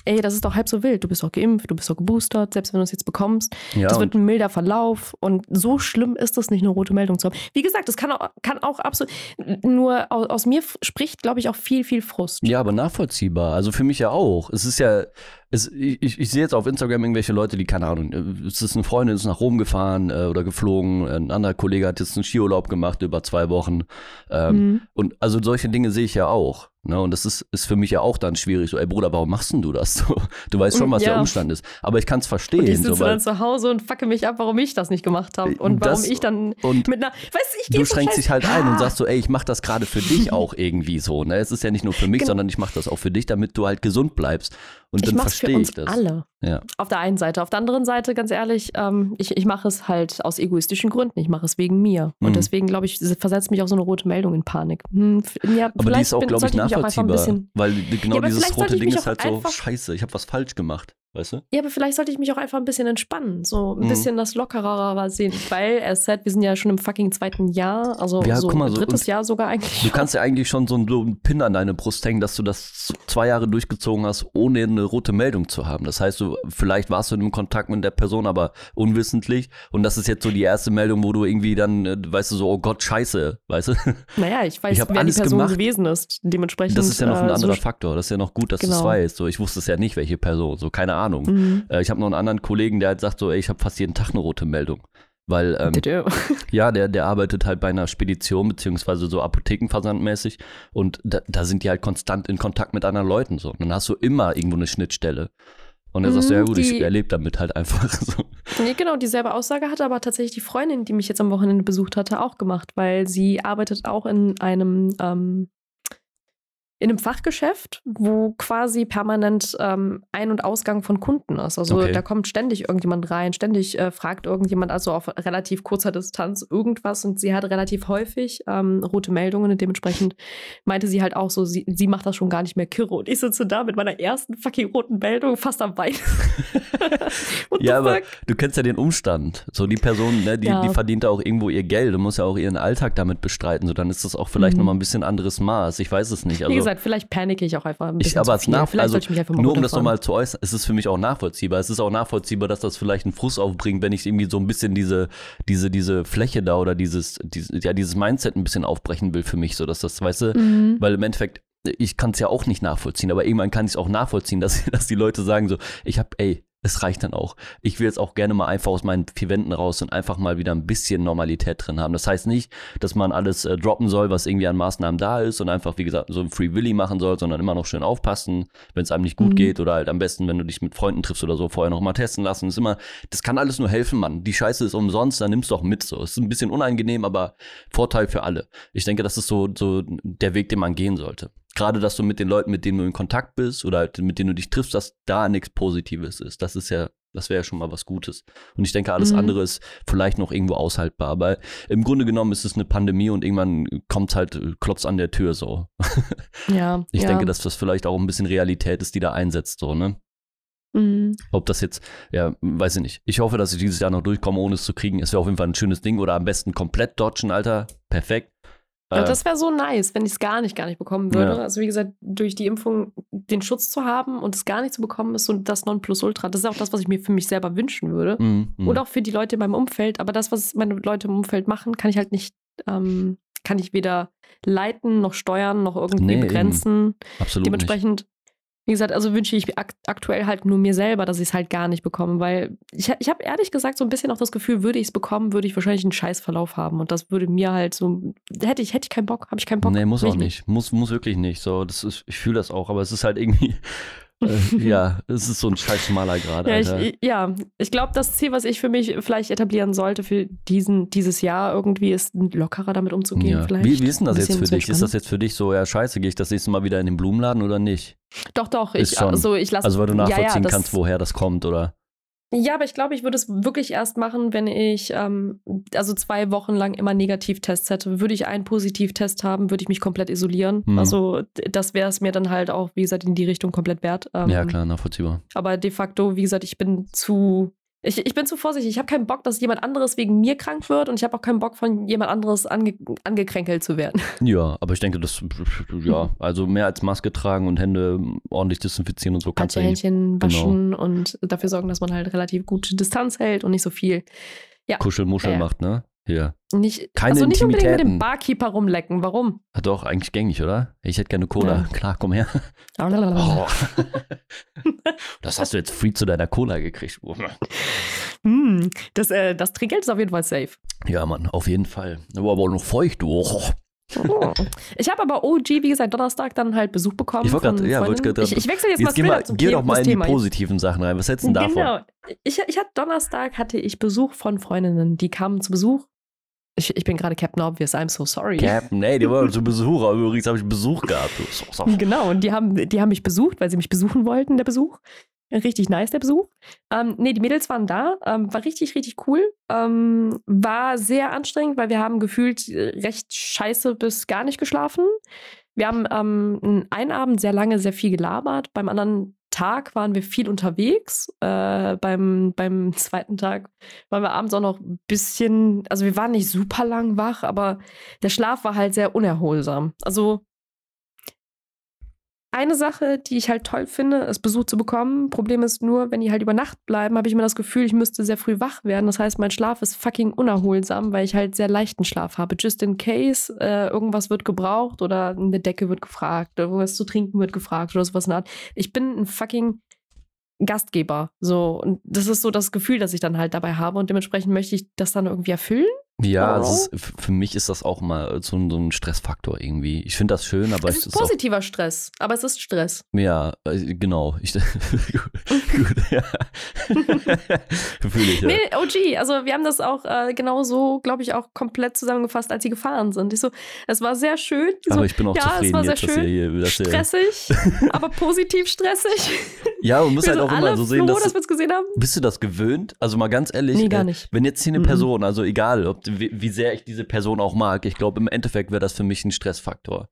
ey, das ist doch halb so wild. Du bist doch geimpft, du bist doch geboostert, selbst wenn du es jetzt bekommst. ja, das wird ein milder Verlauf und so schlimm ist es nicht, eine rote Meldung zu haben. Wie gesagt, das kann auch, kann auch absolut, nur aus, aus mir spricht, glaube ich, auch viel, viel Frust. Ja, aber nachvollziehbar. Also für mich ja auch. Es ist ja, es, ich, ich- sehe jetzt auf Instagram irgendwelche Leute, die, keine Ahnung, es ist eine Freundin, ist nach Rom gefahren äh, oder geflogen, ein anderer Kollege hat jetzt einen Skiurlaub gemacht über zwei Wochen. Ähm, Mhm. Und also solche Dinge sehe ich ja auch. Ne? Und das ist, ist für mich ja auch dann schwierig. So, ey Bruder, warum machst denn du das so? Du weißt schon, was Ja. der Umstand ist. Aber ich kann es verstehen. Und ich so, sitze weil, dann zu Hause und facke mich ab, warum ich das nicht gemacht habe. Und Das- warum ich dann und mit einer. Weißt du, ich du so schränkst dich halt ein und Ah. sagst so, ey, ich mach das gerade für dich auch irgendwie so. Ne? Es ist ja nicht nur für mich, Genau. sondern ich mache das auch für dich, damit du halt gesund bleibst. Und ich dann verstehe ich das. alle. Ja. Auf der einen Seite. Auf der anderen Seite, ganz ehrlich, ähm, ich, ich mache es halt aus egoistischen Gründen. Ich mache es wegen mir. Mhm. Und deswegen, glaube ich, versetzt mich auch so eine rote Meldung in Panik. Hm, ja, Aber die ist auch, glaube ich, sollte nachvollziehbar. bisschen- weil genau Ja, dieses rote Ding ist halt so, scheiße, ich habe was falsch gemacht. Weißt du? Ja, aber vielleicht sollte ich mich auch einfach ein bisschen entspannen. So ein Mhm. bisschen das lockerer sehen. Weil, er said, wir sind ja schon im fucking zweiten Jahr. Also Ja, so mal, so- drittes Jahr sogar eigentlich. Du kannst ja eigentlich schon so einen, so einen Pin an deine Brust hängen, dass du das zwei Jahre durchgezogen hast, ohne eine rote Meldung zu haben. Das heißt, du, vielleicht warst du in einem Kontakt mit der Person, aber unwissentlich. Und das ist jetzt so die erste Meldung, wo du irgendwie dann, äh, weißt du, so, oh Gott, scheiße, weißt du? Naja, ich weiß, Ich wer die Person gemacht. gewesen ist. Dementsprechend. Das ist ja noch ein äh, anderer so Faktor. Das ist ja noch gut, dass du es Genau. weißt. So, ich wusste es ja nicht, welche Person. So, keine Ahnung. Mhm. Äh, ich habe noch einen anderen Kollegen, der halt sagt so, ey, ich habe fast jeden Tag eine rote Meldung. Weil, ähm, ja, der, der arbeitet halt bei einer Spedition, beziehungsweise so Apothekenversandmäßig. Und da, da sind die halt konstant in Kontakt mit anderen Leuten so. Und dann hast du immer irgendwo eine Schnittstelle. Und sagst du, Mhm, ja gut, ich die- erlebe damit halt einfach so. Nee, genau, dieselbe Aussage hatte aber tatsächlich die Freundin, die mich jetzt am Wochenende besucht hatte, auch gemacht, weil sie arbeitet auch in einem, ähm, in einem Fachgeschäft, wo quasi permanent ähm, Ein- und Ausgang von Kunden ist. Also Okay. da kommt ständig irgendjemand rein, ständig äh, fragt irgendjemand, also auf relativ kurzer Distanz irgendwas und sie hat relativ häufig ähm, rote Meldungen und dementsprechend meinte sie halt auch so, sie, sie macht das schon gar nicht mehr kirre. Und ich sitze da mit meiner ersten fucking roten Meldung fast am Bein. Ja, aber fuck? du kennst ja den Umstand. So die Person, ne, die, Ja. die verdient da auch irgendwo ihr Geld und muss ja auch ihren Alltag damit bestreiten. So, dann ist das auch vielleicht Mhm. nochmal ein bisschen anderes Maß. Ich weiß es nicht. Also, gesagt, vielleicht panike ich auch einfach ein bisschen Ich, aber zu es viel. nach, Vielleicht also, sollte ich mich einfach mal nur um das nochmal zu äußern, es ist für mich auch nachvollziehbar. Es ist auch nachvollziehbar, dass das vielleicht einen Frust aufbringt, wenn ich irgendwie so ein bisschen diese, diese, diese Fläche da oder dieses, dieses, ja, dieses Mindset ein bisschen aufbrechen will für mich, so dass das, weißt du, Mhm. weil im Endeffekt, ich kann es ja auch nicht nachvollziehen, aber irgendwann kann ich es auch nachvollziehen, dass, dass die Leute sagen so, ich hab, ey, es reicht dann auch. Ich will jetzt auch gerne mal einfach aus meinen vier Wänden raus und einfach mal wieder ein bisschen Normalität drin haben. Das heißt nicht, dass man alles äh, droppen soll, was irgendwie an Maßnahmen da ist und einfach, wie gesagt, so ein Free Willy machen soll, sondern immer noch schön aufpassen, wenn es einem nicht gut Mhm. geht oder halt am besten, wenn du dich mit Freunden triffst oder so, vorher noch mal testen lassen. Das ist immer, das kann alles nur helfen, Mann. Die Scheiße ist umsonst, dann nimmst du auch mit so. Es ist ein bisschen unangenehm, aber Vorteil für alle. Ich denke, das ist so, so der Weg, den man gehen sollte. Gerade, dass du mit den Leuten, mit denen du in Kontakt bist oder halt mit denen du dich triffst, dass da nichts Positives ist. Das ist ja, das wäre ja schon mal was Gutes. Und ich denke, alles Mhm. andere ist vielleicht noch irgendwo aushaltbar. Aber im Grunde genommen ist es eine Pandemie und irgendwann kommt halt, äh, klopft an der Tür so. Ja, Ich ja. denke, dass das vielleicht auch ein bisschen Realität ist, die da einsetzt, so, ne? Mhm. Ob das jetzt, ja, weiß ich nicht. Ich hoffe, dass ich dieses Jahr noch durchkomme, ohne es zu kriegen. Es wäre auf jeden Fall ein schönes Ding. Oder am besten komplett dodgen, Alter. Perfekt. Äh, das wäre so nice, wenn ich es gar nicht, gar nicht bekommen würde. Ja. Also wie gesagt, durch die Impfung den Schutz zu haben und es gar nicht zu bekommen, ist so das Nonplusultra. Das ist auch das, was ich mir für mich selber wünschen würde. mm, mm. Und auch für die Leute in meinem Umfeld. Aber das, was meine Leute im Umfeld machen, kann ich halt nicht, ähm, kann ich weder leiten, noch steuern, noch irgendwie Nee, eben. begrenzen. Absolut nicht. Dementsprechend, wie gesagt, also wünsche ich ak aktuell halt nur mir selber, dass ich es halt gar nicht bekomme, weil ich, ich habe ehrlich gesagt so ein bisschen auch das Gefühl, würde ich es bekommen, würde ich wahrscheinlich einen Scheißverlauf haben und das würde mir halt so, hätte ich, hätte ich keinen Bock, habe ich keinen Bock. Nee, muss auch ich nicht. Muss, muss wirklich nicht. So, das ist, ich fühle das auch, aber es ist halt irgendwie, ja, es ist so ein scheiß schmaler Grad, Ja, ich, ja, ich glaube, das Ziel, was ich für mich vielleicht etablieren sollte für diesen, dieses Jahr irgendwie, ist lockerer damit umzugehen. ja. Vielleicht. Wie, wie ist denn das jetzt für dich? Ist das jetzt für dich so, ja, scheiße, gehe ich das nächste Mal wieder in den Blumenladen oder nicht? Doch, doch. Ist Ich, schon. also ich lasse. Also, weil du ja, nachvollziehen ja, das, kannst, woher das kommt, oder? Ja, aber ich glaube, ich würde es wirklich erst machen, wenn ich ähm, also zwei Wochen lang immer Negativtests hätte. Würde ich einen Positivtest haben, würde ich mich komplett isolieren. Mhm. Also das wäre es mir dann halt auch, wie gesagt, in die Richtung komplett wert. Ähm, ja, klar, nachvollziehbar. Aber de facto, wie gesagt, ich bin zu Ich, ich bin zu vorsichtig. Ich habe keinen Bock, dass jemand anderes wegen mir krank wird und ich habe auch keinen Bock, von jemand anderes ange, angekränkelt zu werden. Ja, aber ich denke, das, ja, also mehr als Maske tragen und Hände ordentlich desinfizieren und so kannst du eigentlich. Händchen waschen genau. und dafür sorgen, dass man halt relativ gute Distanz hält und nicht so viel. Ja. Kuschelmuschel ja, macht, ne? Hier. Nicht, Keine also nicht unbedingt mit dem Barkeeper rumlecken. Warum? Ja, doch, eigentlich gängig, oder? Ich hätte gerne Cola. Ja. Klar, komm her. oh. das hast du jetzt free zu deiner Cola gekriegt. mm, das, äh, das Trinkgeld ist auf jeden Fall safe. Ja, Mann, auf jeden Fall. Aber auch noch feucht. Oh. Ich habe aber OG, wie gesagt, Donnerstag dann halt Besuch bekommen. Ich, grad, ja, grad, ich, ich wechsle jetzt, jetzt mal, geh, mal geh doch mal in Thema. die positiven Sachen rein. Was hältst du denn davon? Genau. Ich, ich hatte Donnerstag hatte ich Besuch von Freundinnen, die kamen zu Besuch. Ich, ich bin gerade Captain Obvious, I'm so sorry. Captain, nee, die waren zu Besuch, aber übrigens habe ich Besuch gehabt. So, so. Genau, und die haben, die haben mich besucht, weil sie mich besuchen wollten, der Besuch. Richtig nice, der Besuch. Ähm, nee, die Mädels waren da. Ähm, war richtig, richtig cool. Ähm, war sehr anstrengend, weil wir haben gefühlt äh, recht scheiße bis gar nicht geschlafen. Wir haben ähm, einen Abend sehr lange sehr viel gelabert. Beim anderen Tag waren wir viel unterwegs. Äh, beim, beim zweiten Tag waren wir abends auch noch ein bisschen, also wir waren nicht super lang wach, aber der Schlaf war halt sehr unerholsam. Also eine Sache, die ich halt toll finde, ist Besuch zu bekommen. Problem ist nur, wenn die halt über Nacht bleiben, habe ich immer das Gefühl, ich müsste sehr früh wach werden. Das heißt, mein Schlaf ist fucking unerholsam, weil ich halt sehr leichten Schlaf habe. Just in case, äh, irgendwas wird gebraucht oder eine Decke wird gefragt, irgendwas zu trinken wird gefragt oder sowas in der Art. Ich bin ein fucking Gastgeber. So, und das ist so das Gefühl, das ich dann halt dabei habe und dementsprechend möchte ich das dann irgendwie erfüllen. Ja, ist, für mich ist das auch mal so, so ein Stressfaktor irgendwie. Ich finde das schön, aber es ist, ist positiver auch, Stress, aber es ist Stress. Ja, äh, genau. Ich, gut, ja. Fühle ich, ja. Nee, OG, also wir haben das auch äh, genau so, glaube ich, auch komplett zusammengefasst, als sie gefahren sind. Ich so, es war sehr schön. So, aber ich bin auch ja, zufrieden, es war sehr jetzt, schön. Hier, hier, stressig, aber positiv stressig. Ja, man muss halt auch immer so sehen, froh, dass, dass wir es gesehen haben. Bist du das gewöhnt? Also mal ganz ehrlich, nee, gar äh, nicht. Äh, wenn jetzt hier eine Person, also egal, ob wie, wie sehr ich diese Person auch mag. Ich glaube, im Endeffekt wäre das für mich ein Stressfaktor.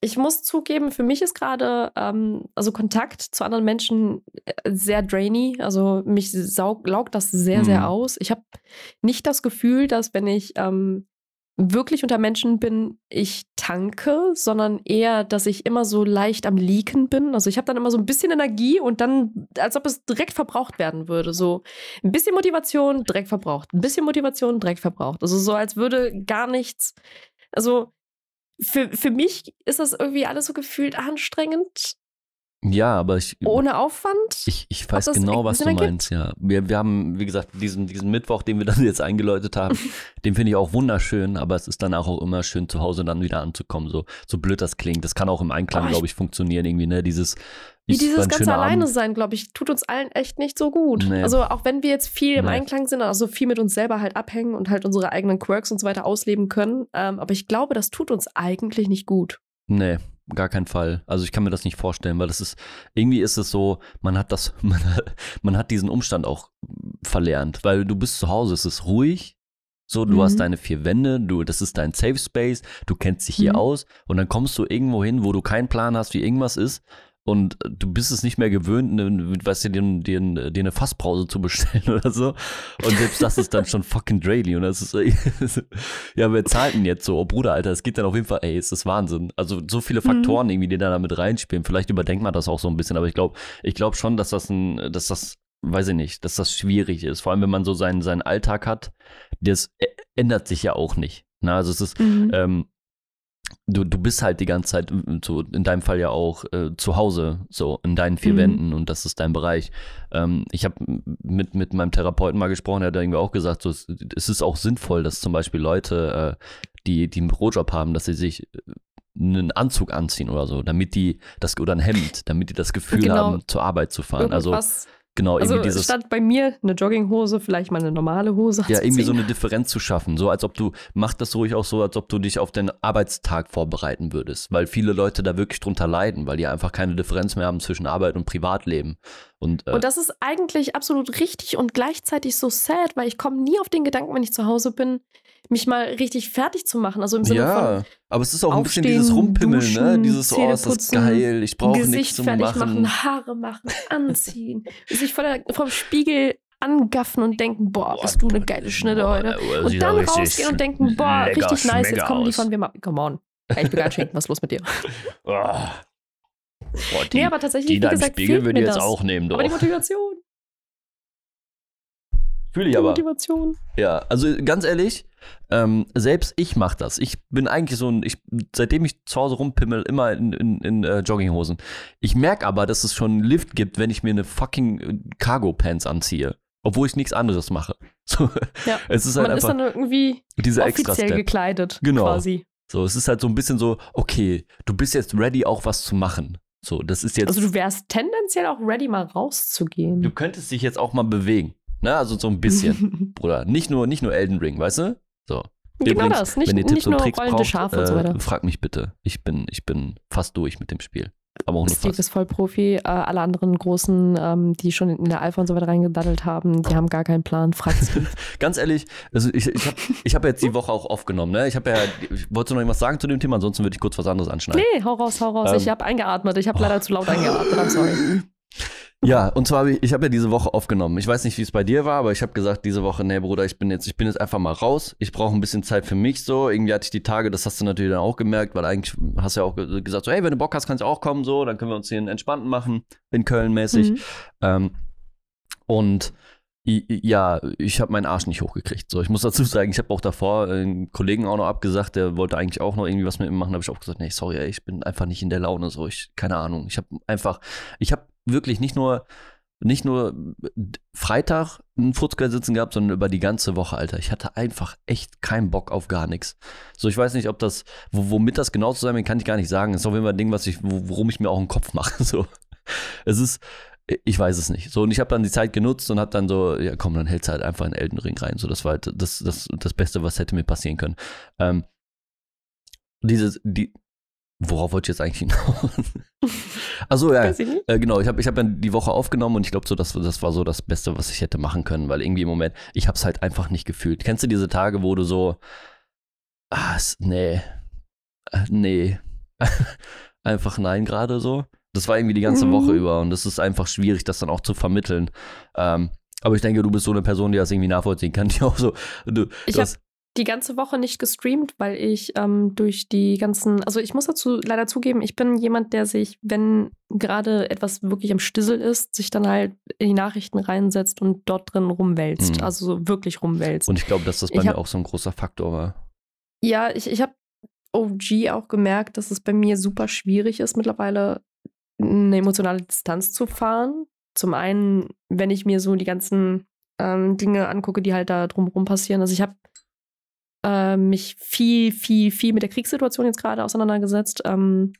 Ich muss zugeben, für mich ist gerade ähm, also Kontakt zu anderen Menschen äh, sehr drainy. Also mich saug, laugt das sehr, mhm. sehr aus. Ich habe nicht das Gefühl, dass wenn ich ähm, wirklich unter Menschen bin, ich tanke, sondern eher, dass ich immer so leicht am Leaken bin. Also ich habe dann immer so ein bisschen Energie und dann, als ob es direkt verbraucht werden würde. So ein bisschen Motivation, direkt verbraucht. Ein bisschen Motivation, direkt verbraucht. Also so, als würde gar nichts. Also für, für mich ist das irgendwie alles so gefühlt anstrengend. Ja, aber ich. Ohne Aufwand? Ich, ich weiß genau, was du meinst, ja. Wir, wir haben, wie gesagt, diesen, diesen Mittwoch, den wir dann jetzt eingeläutet haben, den finde ich auch wunderschön, aber es ist dann auch immer schön, zu Hause dann wieder anzukommen. So, so blöd das klingt. Das kann auch im Einklang, oh, glaube ich, funktionieren, irgendwie, ne? Dieses. Wie dieses ganze alleine sein, glaube ich, tut uns allen echt nicht so gut. Nee. Also auch wenn wir jetzt viel im nee. Einklang sind, also viel mit uns selber halt abhängen und halt unsere eigenen Quirks und so weiter ausleben können. Ähm, aber ich glaube, das tut uns eigentlich nicht gut. Nee, gar keinen Fall. Also ich kann mir das nicht vorstellen, weil das ist, irgendwie ist es so, man hat das, man hat, man hat diesen Umstand auch verlernt, weil du bist zu Hause, es ist ruhig, so, du mhm. hast deine vier Wände, du, das ist dein Safe Space, du kennst dich hier mhm. aus und dann kommst du irgendwo hin, wo du keinen Plan hast, wie irgendwas ist und du bist es nicht mehr gewöhnt, ne, weißt du, dir, dir, dir eine Fasspause zu bestellen oder so. Und selbst das ist dann schon fucking Drayly. Und das ist, ja, wer zahlt denn jetzt so? Oh Bruder, Alter, es geht dann auf jeden Fall, ey, ist das Wahnsinn. Also so viele mhm. Faktoren mhm. irgendwie, die da damit reinspielen. Vielleicht überdenkt man das auch so ein bisschen, aber ich glaube, ich glaube schon, dass das ein, dass das, weiß ich nicht, dass das schwierig ist. Vor allem, wenn man so seinen, seinen Alltag hat, das ändert sich ja auch nicht. Na, also es ist, mhm. ähm, du, du bist halt die ganze Zeit, so in deinem Fall ja auch, äh, zu Hause, so in deinen vier mhm. Wänden und das ist dein Bereich. Ähm, ich habe mit, mit meinem Therapeuten mal gesprochen, der hat irgendwie auch gesagt, so, es, es ist auch sinnvoll, dass zum Beispiel Leute, äh, die, die einen Bürojob haben, dass sie sich äh, einen Anzug anziehen oder so, damit die das oder ein Hemd, damit die das Gefühl genau. haben, zur Arbeit zu fahren. Irgendwas also Genau, also irgendwie dieses. Statt bei mir eine Jogginghose, vielleicht mal eine normale Hose. Ja, irgendwie so eine Differenz zu schaffen. So als ob du, mach das ruhig auch so, als ob du dich auf den Arbeitstag vorbereiten würdest. Weil viele Leute da wirklich drunter leiden, weil die einfach keine Differenz mehr haben zwischen Arbeit und Privatleben. Und, äh, und das ist eigentlich absolut richtig und gleichzeitig so sad, weil ich komme nie auf den Gedanken, wenn ich zu Hause bin, mich mal richtig fertig zu machen. Also im Sinne ja, von. aber es ist auch ein bisschen dieses Rumpimmeln, ne? duschen, ne? Dieses, oh, ist das geil, ich brauche nichts zum fertig machen. machen. Haare machen, anziehen, sich vor der, vom Spiegel angaffen und denken, boah, bist du eine geile Schnitte heute. Und dann rausgehen und denken, boah, richtig nice, jetzt kommen liefern wir mal. Come on. Ich bin ganz schenken, was ist los mit dir? Oh. Boah, die, nee, aber tatsächlich, die wie gesagt, Spiegel würde mir ich jetzt das. auch nehmen, doch. Aber die Motivation, Fühle ich die aber. Motivation. Ja, also ganz ehrlich, ähm, selbst ich mache das. Ich bin eigentlich so ein, ich, seitdem ich zu Hause rumpimmel, immer in, in, in äh, Jogginghosen. Ich merke aber, dass es schon einen Lift gibt, wenn ich mir eine fucking äh, Cargo-Pants anziehe. Obwohl ich nichts anderes mache. So, Ja, es ist halt Man ist einfach dann irgendwie dieser offiziell gekleidet, Genau. quasi. So, es ist halt so ein bisschen so, okay, du bist jetzt ready, auch was zu machen. So, das ist jetzt. Also du wärst tendenziell auch ready, mal rauszugehen. du könntest dich jetzt auch mal bewegen. Ne? Also so ein bisschen, Bruder. Nicht nur, nicht nur Elden Ring, weißt du? So. genau Übrigens, das, nicht, wenn ihr Tipps und Tricks braucht, Schafe und so weiter. äh, frag mich bitte. Ich bin, ich bin fast durch mit dem Spiel. Aber auch nur Steve fast. ist voll Profi. Äh, alle anderen Großen, ähm, die schon in der Alpha und so weiter reingedaddelt haben, die haben gar keinen Plan. Fragt Steve. Ganz ehrlich, also ich, ich habe ich hab jetzt die Woche auch aufgenommen. Ne? Ich habe ja, ich wollte noch irgendwas sagen zu dem Thema, ansonsten würde ich kurz was anderes anschneiden. nee, hau raus, hau raus. Ähm, ich habe eingeatmet. Ich habe leider zu laut eingeatmet. I'm sorry. Ja, und zwar, ich, ich habe ja diese Woche aufgenommen. Ich weiß nicht, wie es bei dir war, aber ich habe gesagt, diese Woche, nee, Bruder, ich bin jetzt, ich bin jetzt einfach mal raus. Ich brauche ein bisschen Zeit für mich so. Irgendwie hatte ich die Tage, das hast du natürlich dann auch gemerkt, weil eigentlich hast du ja auch ge- gesagt, so, hey, wenn du Bock hast, kannst du auch kommen, so, dann können wir uns hier einen entspannten machen, in Köln mäßig. Mhm. Ähm, und ja, ich habe meinen Arsch nicht hochgekriegt. So, ich muss dazu sagen, ich habe auch davor einen Kollegen auch noch abgesagt, der wollte eigentlich auch noch irgendwie was mit mir machen. Da habe ich auch gesagt, nee, sorry, ey, ich bin einfach nicht in der Laune. So, ich, keine Ahnung. Ich habe einfach, ich habe wirklich nicht nur, nicht nur Freitag einen Futzgeil sitzen gehabt, sondern über die ganze Woche, Alter. Ich hatte einfach echt keinen Bock auf gar nichts. So, ich weiß nicht, ob das, wo, womit das genau zusammenhängt, kann ich gar nicht sagen. Das ist auf jeden Fall ein Ding, was ich, wo- worum ich mir auch einen Kopf mache. So, es ist, ich weiß es nicht. So, und ich habe dann die Zeit genutzt und habe dann so, ja komm, dann hältst du halt einfach in Elden Ring rein. So, das war halt das, das, das Beste, was hätte mir passieren können. Ähm, dieses, die, worauf wollte ich jetzt eigentlich hinaus? Achso, ja. Weiß ich nicht. Äh, genau, ich habe ich hab dann die Woche aufgenommen und ich glaube so, das, das war so das Beste, was ich hätte machen können, weil irgendwie im Moment, ich habe es halt einfach nicht gefühlt. Kennst du diese Tage, wo du so, ah, nee, Äh, nee, einfach nein gerade so? Das war irgendwie die ganze Mhm. Woche über und das ist einfach schwierig, das dann auch zu vermitteln. Ähm, aber ich denke, du bist so eine Person, die das irgendwie nachvollziehen kann, die auch so, du, Ich habe die ganze Woche nicht gestreamt, weil ich ähm, durch die ganzen, also ich muss dazu leider zugeben, ich bin jemand, der sich, wenn gerade etwas wirklich am Stissel ist, sich dann halt in die Nachrichten reinsetzt und dort drin rumwälzt. Mhm. Also so wirklich rumwälzt. und ich glaube, dass das bei Ich mir hab- auch so ein großer Faktor war. Ja, ich, ich habe OG auch gemerkt, dass es bei mir super schwierig ist, mittlerweile eine emotionale Distanz zu fahren. Zum einen, wenn ich mir so die ganzen ähm, Dinge angucke, die halt da drumherum passieren. Also ich habe äh, mich viel, viel, viel mit der Kriegssituation jetzt gerade auseinandergesetzt. Ähm,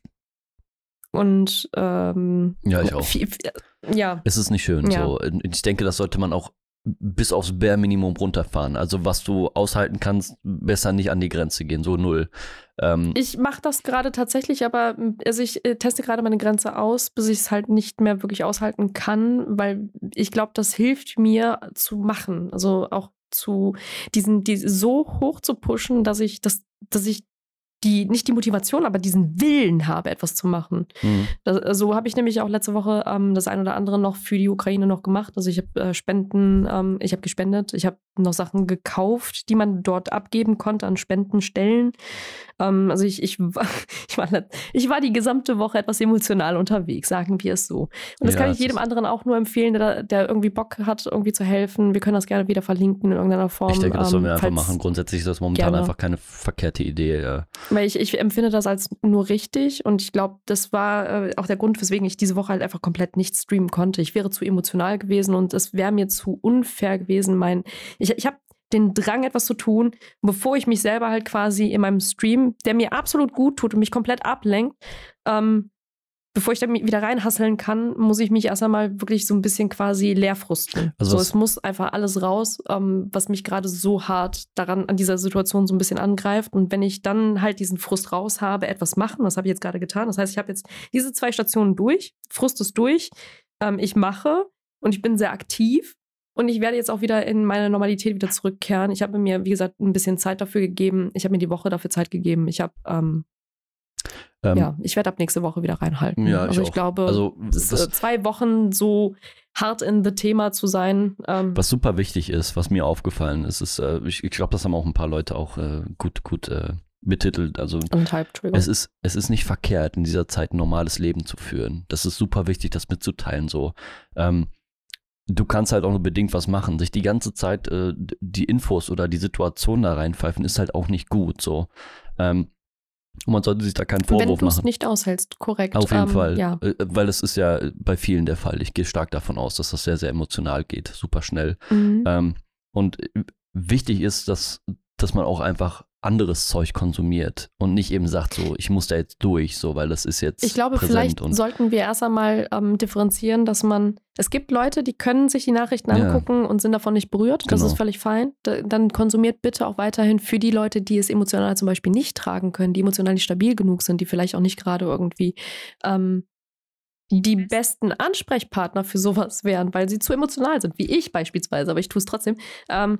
und ähm, Ja, ich auch. Viel, viel, ja, Es ist nicht schön. Ja. So. Ich denke, das sollte man auch bis aufs Bare-Minimum runterfahren. Also was du aushalten kannst, besser nicht an die Grenze gehen, so null. Ähm, Ich mache das gerade tatsächlich, aber also ich äh, teste gerade meine Grenze aus, bis ich es halt nicht mehr wirklich aushalten kann, weil ich glaube, das hilft mir zu machen. Also auch zu diesen, die so hoch zu pushen, dass ich, das, dass ich die, nicht die Motivation, aber diesen Willen habe, etwas zu machen. mhm. Das, so habe ich nämlich auch letzte Woche ähm, das ein oder andere noch für die Ukraine noch gemacht. Also ich habe äh, Spenden, ähm, ich habe gespendet, ich habe noch Sachen gekauft, die man dort abgeben konnte an Spendenstellen. Ähm, also ich, ich, war, ich, war, ich war die gesamte Woche etwas emotional unterwegs, sagen wir es so. Und das Ja, kann ich jedem anderen auch nur empfehlen, der, der irgendwie Bock hat, irgendwie zu helfen. Wir können das gerne wieder verlinken in irgendeiner Form. Ich denke, das sollen wir ähm, einfach machen. Grundsätzlich ist das momentan gerne. einfach keine verkehrte Idee. Ja. weil ich, ich empfinde das als nur richtig und ich glaube, das war äh, auch der Grund, weswegen ich diese Woche halt einfach komplett nicht streamen konnte. Ich wäre zu emotional gewesen und es wäre mir zu unfair gewesen. Mein, ich, ich habe den Drang, etwas zu tun, bevor ich mich selber halt quasi in meinem Stream, der mir absolut gut tut und mich komplett ablenkt, ähm, bevor ich da wieder reinhasseln kann, muss ich mich erst einmal wirklich so ein bisschen quasi leer frusten. Also so, es muss einfach alles raus, ähm, was mich gerade so hart daran an dieser Situation so ein bisschen angreift. Und wenn ich dann halt diesen Frust raus habe, etwas machen, das habe ich jetzt gerade getan. Das heißt, ich habe jetzt diese zwei Stationen durch, Frust ist durch, ähm, ich mache und ich bin sehr aktiv. Und ich werde jetzt auch wieder in meine Normalität wieder zurückkehren. Ich habe mir, wie gesagt, ein bisschen Zeit dafür gegeben. Ich habe mir die Woche dafür Zeit gegeben. Ich habe ähm, Ähm, ja, ich werde ab nächste Woche wieder reinhalten. Ja, ich also ich, auch. glaube, Also, äh, zwei Wochen so hart in the Thema zu sein. Ähm, Was super wichtig ist, was mir aufgefallen ist, ist, äh, ich, ich glaube, das haben auch ein paar Leute auch äh, gut, gut äh, betitelt. Also es ist, es ist nicht verkehrt, in dieser Zeit ein normales Leben zu führen. Das ist super wichtig, das mitzuteilen. So, ähm, du kannst halt auch nur bedingt was machen. Sich die ganze Zeit äh, die Infos oder die Situation da reinpfeifen, ist halt auch nicht gut. So, ähm, und man sollte sich da keinen Wenn Vorwurf du es machen. nicht aushältst, korrekt. Auf jeden ähm, Fall. Ja. Äh, Weil das ist ja bei vielen der Fall. Ich gehe stark davon aus, dass das sehr, sehr emotional geht, super schnell. Mhm. Ähm, und äh, wichtig ist, dass, dass man auch einfach anderes Zeug konsumiert und nicht eben sagt, so, ich muss da jetzt durch, so, weil das ist jetzt Ich glaube, präsent vielleicht und sollten wir erst einmal ähm, differenzieren, dass man, es gibt Leute, die können sich die Nachrichten Ja. angucken und sind davon nicht berührt. Das Genau. ist völlig fein. Da, dann konsumiert bitte auch weiterhin für die Leute, die es emotional zum Beispiel nicht tragen können, die emotional nicht stabil genug sind, die vielleicht auch nicht gerade irgendwie ähm, die besten Ansprechpartner für sowas wären, weil sie zu emotional sind, wie ich beispielsweise, aber ich tue es trotzdem. Ähm,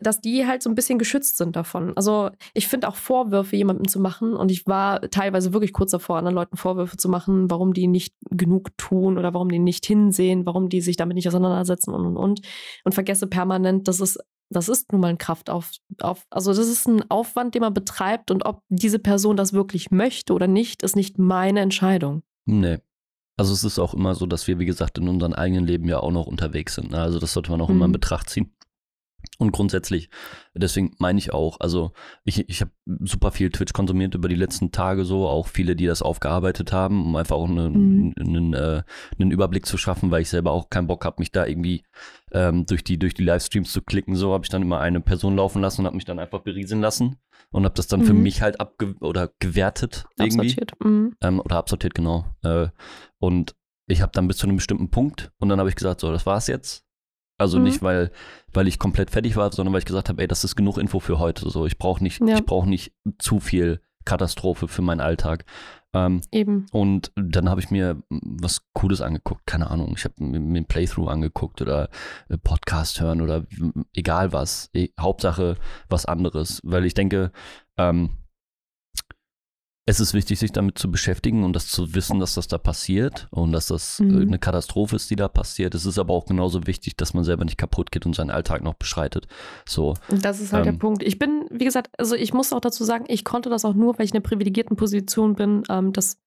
dass die halt so ein bisschen geschützt sind davon. Also ich finde auch Vorwürfe jemandem zu machen und ich war teilweise wirklich kurz davor, anderen Leuten Vorwürfe zu machen, warum die nicht genug tun oder warum die nicht hinsehen, warum die sich damit nicht auseinandersetzen und und und und vergesse permanent, dass es das ist nun mal ein Kraftauf, auf, also das ist ein Aufwand, den man betreibt und ob diese Person das wirklich möchte oder nicht, ist nicht meine Entscheidung. nee. Also es ist auch immer so, dass wir, wie gesagt, in unserem eigenen Leben ja auch noch unterwegs sind. ne? Also das sollte man auch immer in Mhm. Betracht ziehen. Und grundsätzlich, deswegen meine ich auch, also ich, ich habe super viel Twitch konsumiert über die letzten Tage so, auch viele, die das aufgearbeitet haben, um einfach auch eine, Mhm. einen, äh, einen Überblick zu schaffen, weil ich selber auch keinen Bock habe, mich da irgendwie ähm, durch, die, durch die Livestreams zu klicken. So habe ich dann immer eine Person laufen lassen und habe mich dann einfach berieseln lassen und habe das dann für Mhm. mich halt abge oder gewertet irgendwie. Absortiert. Mhm. Ähm, oder absortiert, genau. Äh, und ich habe dann bis zu einem bestimmten Punkt und dann habe ich gesagt, so, das war's jetzt. Also Mhm. nicht, weil, weil ich komplett fertig war, sondern weil ich gesagt habe, ey, das ist genug Info für heute. So, ich brauche nicht, Ja. ich brauche nicht zu viel Katastrophe für meinen Alltag. Ähm, Eben. und dann habe ich mir was Cooles angeguckt, keine Ahnung. Ich habe mir ein Playthrough angeguckt oder äh, Podcast hören oder egal was. Eh, Hauptsache was anderes, weil ich denke, ähm, es ist wichtig, sich damit zu beschäftigen und das zu wissen, dass das da passiert und dass das äh, Mhm. eine Katastrophe ist, die da passiert. Es ist aber auch genauso wichtig, dass man selber nicht kaputt geht und seinen Alltag noch beschreitet. So, Das ist halt der Ähm, Punkt. Ich bin, wie gesagt, also ich muss auch dazu sagen, ich konnte das auch nur, weil ich in einer privilegierten Position bin, ähm, dass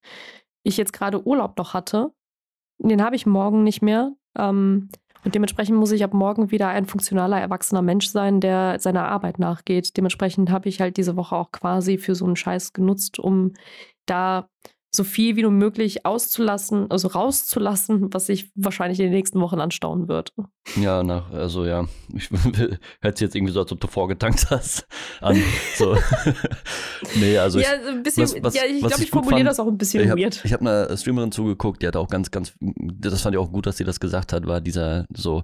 ich jetzt gerade Urlaub noch hatte. Den habe ich morgen nicht mehr. Ähm, und dementsprechend muss ich ab morgen wieder ein funktionaler, erwachsener Mensch sein, der seiner Arbeit nachgeht. Dementsprechend habe ich halt diese Woche auch quasi für so einen Scheiß genutzt, um da so viel wie nur möglich auszulassen, also rauszulassen, was sich wahrscheinlich in den nächsten Wochen anstauen wird. Ja, nach, also ja, ich, hört sich jetzt irgendwie so, als ob du vorgetankt hast an. So. nee, also ja, ich, ein bisschen, was- was- ja, ich glaube, ich ich formuliere fand, das auch ein bisschen ich habe weird. hab einer Streamerin zugeguckt, die hat auch ganz, ganz, das fand ich auch gut, dass sie das gesagt hat, war dieser so,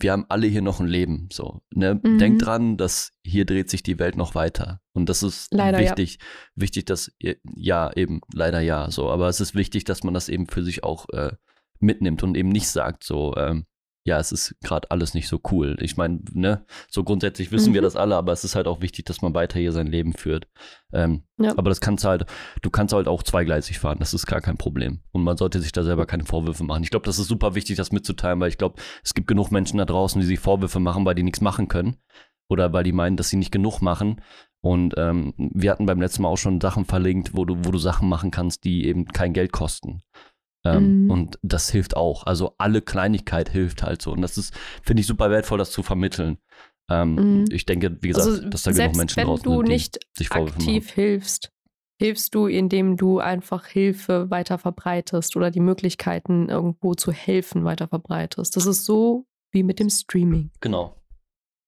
wir haben alle hier noch ein Leben, so, ne? Mhm. Denkt dran, dass hier dreht sich die Welt noch weiter. Und das ist Leider, ja. wichtig, wichtig, dass, ja, eben, leider ja, so, aber es ist wichtig, dass man das eben für sich auch äh, mitnimmt und eben nicht sagt, so, ähm, ja, es ist gerade alles nicht so cool. Ich meine, ne, so grundsätzlich wissen wir Mhm. das alle, aber es ist halt auch wichtig, dass man weiter hier sein Leben führt. Ähm, Ja. Aber das kannst du halt, du kannst halt auch zweigleisig fahren, das ist gar kein Problem. Und man sollte sich da selber keine Vorwürfe machen. Ich glaube, das ist super wichtig, das mitzuteilen, weil ich glaube, es gibt genug Menschen da draußen, die sich Vorwürfe machen, weil die nichts machen können. Oder weil die meinen, dass sie nicht genug machen. Und ähm, wir hatten beim letzten Mal auch schon Sachen verlinkt, wo du, wo du Sachen machen kannst, die eben kein Geld kosten. Ähm, Mhm. Und das hilft auch. Also alle Kleinigkeit hilft halt so. Und das ist, finde ich, super wertvoll, das zu vermitteln. Ähm, Mhm. Ich denke, wie gesagt, Also dass da genug Menschen wenn draußen du sind, die nicht sich Vorwürfe aktiv hilfst, hilfst du, indem du einfach Hilfe weiter verbreitest oder die Möglichkeiten irgendwo zu helfen weiter verbreitest. Das ist so wie mit dem Streaming. Genau.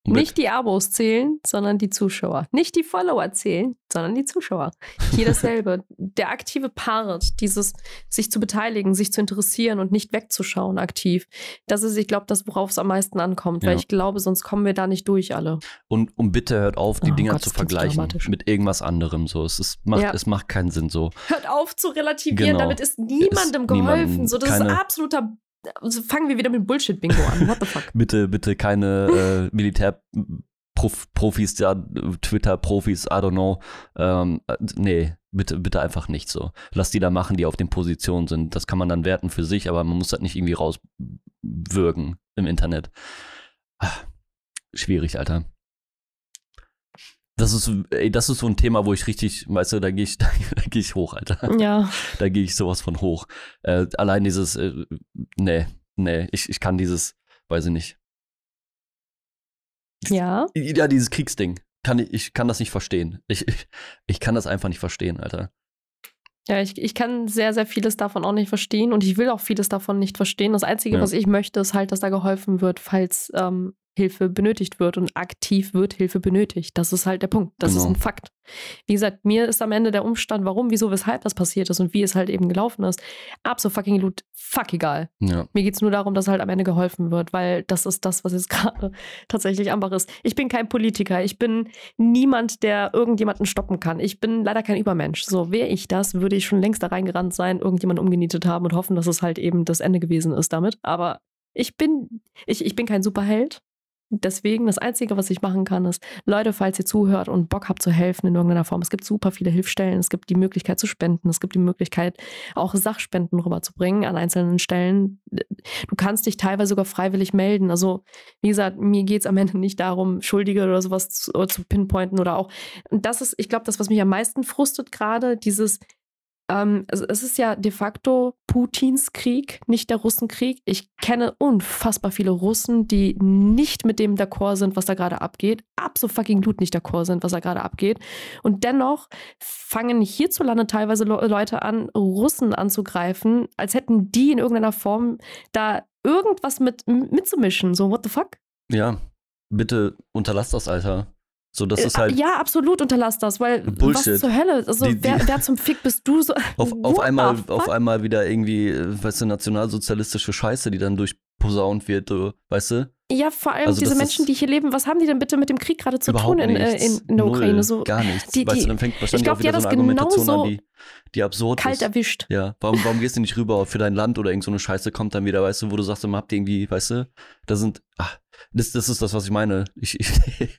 Und Nicht die Abos zählen, sondern die Zuschauer. Nicht die Follower zählen, sondern die Zuschauer. Hier dasselbe. Der aktive Part, dieses sich zu beteiligen, sich zu interessieren und nicht wegzuschauen aktiv. Das ist, ich glaube, das, worauf es am meisten ankommt. Ja. Weil ich glaube, sonst kommen wir da nicht durch alle. Und, und bitte hört auf, die Oh Dinger Gott, zu vergleichen mit irgendwas anderem. So. Es, ist, macht, Ja. es macht keinen Sinn so. Hört auf zu relativieren, Genau. damit ist niemandem Ist geholfen. niemandem so, das ist keine- absoluter. Also fangen wir wieder mit Bullshit-Bingo an. What the fuck? Bitte, bitte keine äh, Militärprofis, ja, Twitter-Profis, I don't know. Ähm, äh, nee, bitte, bitte einfach nicht so. Lass die da machen, die auf den Positionen sind. Das kann man dann werten für sich, aber man muss das nicht irgendwie rauswirken im Internet. Ah, schwierig, Alter. Das ist, ey, das ist so ein Thema, wo ich richtig, weißt du, da gehe ich, da, da gehe ich hoch, Alter. Ja. Da gehe ich sowas von hoch. Äh, allein dieses, äh, nee, nee, ich, ich kann dieses, weiß ich nicht. Ja. Ja, dieses Kriegsding. Kann ich, ich kann das nicht verstehen. Ich, ich, ich kann das einfach nicht verstehen, Alter. Ja, ich, ich kann sehr, sehr vieles davon auch nicht verstehen und ich will auch vieles davon nicht verstehen. Das Einzige, Ja. was ich möchte, ist halt, dass da geholfen wird, falls ähm, Hilfe benötigt wird und aktiv wird Hilfe benötigt. Das ist halt der Punkt. Das ist Genau. ein Fakt. Wie gesagt, mir ist am Ende der Umstand, warum, wieso, weshalb das passiert ist und wie es halt eben gelaufen ist, absolut fuck egal. Ja. Mir geht es nur darum, dass halt am Ende geholfen wird, weil das ist das, was jetzt gerade tatsächlich einfach ist. Ich bin kein Politiker. Ich bin niemand, der irgendjemanden stoppen kann. Ich bin leider kein Übermensch. So wäre ich das, würde ich schon längst da reingerannt sein, irgendjemanden umgenietet haben und hoffen, dass es halt eben das Ende gewesen ist damit. Aber ich bin, ich, ich bin kein Superheld. Deswegen, das Einzige, was ich machen kann, ist, Leute, falls ihr zuhört und Bock habt zu helfen in irgendeiner Form, es gibt super viele Hilfsstellen, es gibt die Möglichkeit zu spenden, es gibt die Möglichkeit, auch Sachspenden rüberzubringen an einzelnen Stellen. Du kannst dich teilweise sogar freiwillig melden. Also, wie gesagt, mir geht es am Ende nicht darum, Schuldige oder sowas zu, zu pinpointen oder auch. Und das ist, ich glaube, das, was mich am meisten frustet gerade, dieses, ähm, also es ist ja de facto Putins Krieg, nicht der Russenkrieg. Ich kenne unfassbar viele Russen, die nicht mit dem d'accord sind, was da gerade abgeht. Absolut fucking Blut nicht d'accord sind, was da gerade abgeht. Und dennoch fangen hierzulande teilweise Le Leute an, Russen anzugreifen, als hätten die in irgendeiner Form da irgendwas mit mitzumischen. So, what the fuck? Ja, bitte unterlass das, Alter. So, das ist Äh, halt ja, absolut unterlass das, weil Bullshit. was zur Hölle? Also Die- die- wer, wer zum Fick bist du so? auf, auf, einmal, auf einmal wieder irgendwie, äh, weißt du, nationalsozialistische Scheiße, die dann durchposaunt wird, weißt du? Ja, vor allem Also diese Menschen, ist- die hier leben, was haben die denn bitte mit dem Krieg gerade zu tun in, äh, in, in der Ukraine? So gar nichts. die- weißt die- du, dann fängt wahrscheinlich glaub, auch die wieder hat so das eine Argumentation genauso an, die, die absurd kalt ist. erwischt. Ja, warum, warum gehst du nicht rüber für dein Land oder irgend so eine Scheiße kommt dann wieder, weißt du, wo du sagst, immer habt ihr irgendwie, weißt du, da sind, ach, das, das ist das, was ich meine. Ich, ich,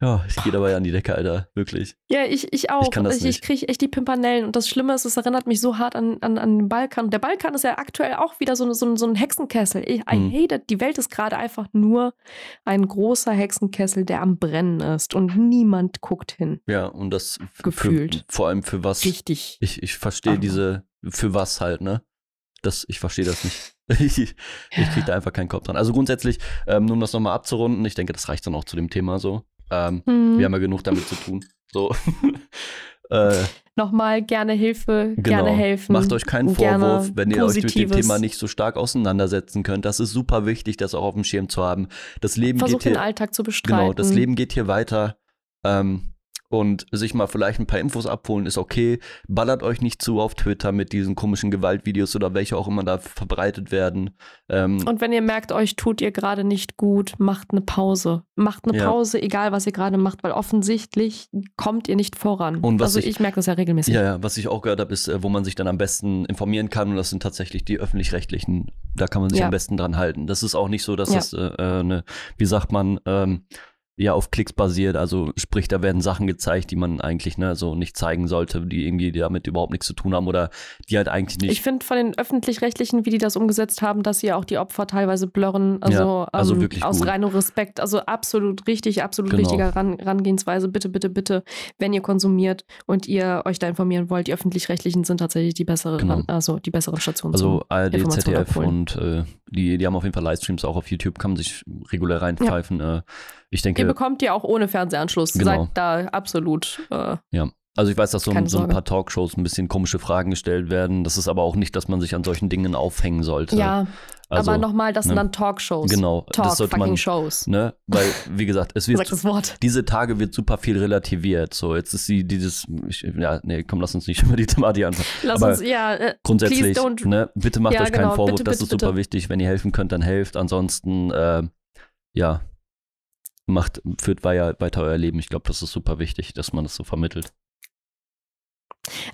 ja, ich gehe dabei an die Decke, Alter, wirklich. Ja, ich, ich auch. Ich kann das ich, ich nicht. kriege echt die Pimpernellen. Und das Schlimme ist, es erinnert mich so hart an, an, an den Balkan. Der Balkan ist ja aktuell auch wieder so, so, ein- so ein Hexenkessel. Ich, I Mhm. hate it. Die Welt ist gerade einfach nur ein großer Hexenkessel, der am Brennen ist. Und niemand guckt hin. Ja, und das Gefühlt. Für, vor allem für was. Richtig. Ich, ich verstehe Ah. diese, für was halt, ne? Das, ich verstehe das nicht. ich ich kriege da einfach keinen Kopf dran. Also grundsätzlich, ähm, nur um das nochmal abzurunden, ich denke, das reicht dann auch zu dem Thema so. Ähm, Hm. Wir haben ja genug damit zu tun. So. äh, Nochmal gerne Hilfe, gerne genau. helfen. Macht euch keinen gerne Vorwurf, wenn ihr euch mit dem Positives. Thema nicht so stark auseinandersetzen könnt. Das ist super wichtig, das auch auf dem Schirm zu haben. Das Leben Versucht geht den hier, Alltag zu bestreiten. genau, das Leben geht hier weiter. Ähm, und sich mal vielleicht ein paar Infos abholen ist okay. Ballert euch nicht zu auf Twitter mit diesen komischen Gewaltvideos oder welche auch immer da verbreitet werden. Ähm, Und wenn ihr merkt, euch tut ihr gerade nicht gut, macht eine Pause. Macht eine Ja. Pause, egal was ihr gerade macht, weil offensichtlich kommt ihr nicht voran. Und was also ich- ich, merke das ja regelmäßig. Ja, ja, was ich auch gehört habe, ist, äh, wo man sich dann am besten informieren kann und das sind tatsächlich die öffentlich-rechtlichen. Da kann man sich Ja. am besten dran halten. Das ist auch nicht so, dass Ja. das äh, äh, eine, wie sagt man, ähm, ja, auf Klicks basiert. Also sprich, da werden Sachen gezeigt, die man eigentlich ne, so nicht zeigen sollte, die irgendwie damit überhaupt nichts zu tun haben oder die halt eigentlich nicht. Ich finde von den öffentlich-rechtlichen, wie die das umgesetzt haben, dass sie auch die Opfer teilweise blurren. Also, Ja, also ähm, wirklich aus gut. reinem Respekt. Also absolut richtig, absolut Genau. richtiger Ran Rangehensweise. Bitte, bitte, bitte, wenn ihr konsumiert und ihr euch da informieren wollt, die öffentlich-rechtlichen sind tatsächlich die besseren, Genau. also die besseren Stationen. also ARD, ZDF abholen. und äh, die, die haben auf jeden Fall Livestreams auch auf YouTube, kann man sich regulär reinpfeifen. Äh, ich denke, Ihr bekommt ihr auch ohne Fernsehanschluss. Genau. Seid da absolut. Äh, Also ich weiß, dass so, Keine so ein paar Talkshows ein bisschen komische Fragen gestellt werden. Das ist aber auch nicht, dass man sich an solchen Dingen aufhängen sollte. ja, also, aber nochmal, das sind ne? dann Talkshows. Genau, Talk, das sollte fucking man, Shows. ne, weil, wie gesagt, es Sag wird, das Wort. diese Tage wird super viel relativiert. So, jetzt ist sie dieses, ich, ja, nee, komm, lass uns nicht über die Thematik anfangen. Lass aber uns, ja, äh, Grundsätzlich, ne, bitte macht Ja, euch keinen genau, Vorwurf, bitte, das bitte, ist super bitte. wichtig. Wenn ihr helfen könnt, dann helft. Ansonsten, äh, ja, macht, führt weiter, euer Leben. Ich glaube, das ist super wichtig, dass man das so vermittelt.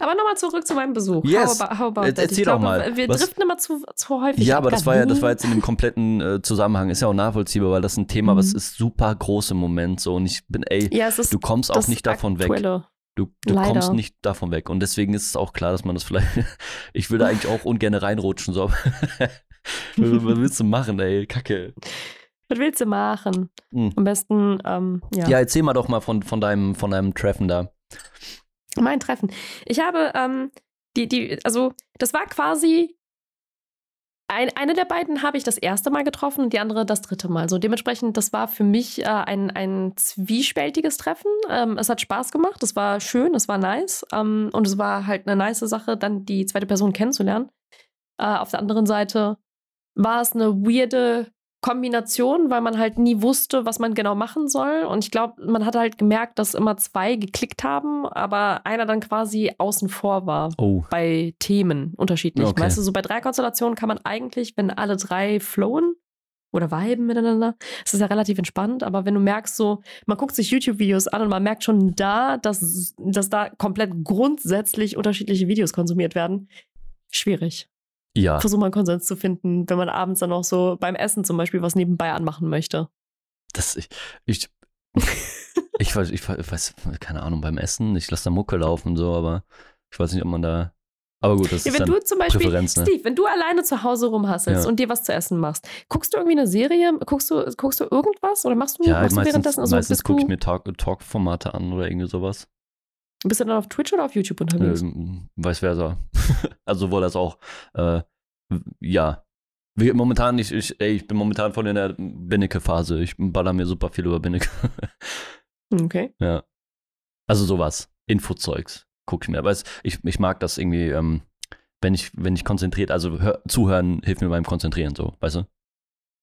aber nochmal zurück zu meinem Besuch. Yes. How about, how about erzähl ich doch glaube, mal, Wir was- driften immer zu, zu häufig. Ja, ab. aber das war ja, das war jetzt in dem kompletten äh, Zusammenhang, ist ja auch nachvollziehbar, weil das ein Thema, was Mhm. ist super groß im Moment so und ich bin, ey, Ja, ist du kommst auch nicht davon weg. Du, du kommst nicht davon weg. Und deswegen ist es auch klar, dass man das vielleicht. ich da eigentlich auch ungern reinrutschen. So. Was willst du machen, ey? Kacke. Was willst du machen? Hm. Am besten, ähm, ja. Ja, erzähl mal doch mal von, von, deinem, von deinem Treffen da. Mein Treffen. Ich habe, ähm, die, die, also, das war quasi. Ein, eine der beiden habe ich das erste Mal getroffen und die andere das dritte Mal. So dementsprechend, das war für mich äh, ein, ein zwiespältiges Treffen. Ähm, es hat Spaß gemacht, es war schön, es war nice ähm, und es war halt eine nice Sache, dann die zweite Person kennenzulernen. Äh, auf der anderen Seite war es eine weirde Kombination, weil man halt nie wusste, was man genau machen soll. Und ich glaube, man hat halt gemerkt, dass immer zwei geklickt haben, aber einer dann quasi außen vor war Oh. bei Themen unterschiedlich. Okay. Weißt du, so bei drei Konstellationen kann man eigentlich, wenn alle drei flowen oder viben miteinander, ist das ja relativ entspannt. Aber wenn du merkst, so, man guckt sich YouTube-Videos an und man merkt schon da, dass, dass da komplett grundsätzlich unterschiedliche Videos konsumiert werden, schwierig. Ja. Versuch mal einen Konsens zu finden, wenn man abends dann auch so beim Essen zum Beispiel was nebenbei anmachen möchte. Das, ich, ich, ich, weiß, ich weiß, keine Ahnung, beim Essen, ich lasse da Mucke laufen und so, aber ich weiß nicht, ob man da. Aber gut, das Ja, ist wenn dann du zum Beispiel, Präferenz, ne? Steve, wenn du alleine zu Hause rumhasselst Ja. und dir was zu essen machst, guckst du irgendwie eine Serie? Guckst du, guckst du irgendwas oder machst du, Ja, machst du meistens, währenddessen? Also meistens gucke ich du, mir Talk- Talk-Formate an oder irgendwie sowas. Bist du dann auf Twitch oder auf YouTube unterwegs? Ähm, vice versa. also sowohl das auch, äh, ja. Momentan, ich, ich, ey, ich bin momentan voll in der Binneke-Phase. Ich baller mir super viel über Binneke. Okay. ja. Also sowas. Infozeugs gucke ich mir. Aber es, ich, ich mag das irgendwie, ähm, wenn ich, wenn ich konzentriert, also hör, zuhören hilft mir beim Konzentrieren so, weißt du?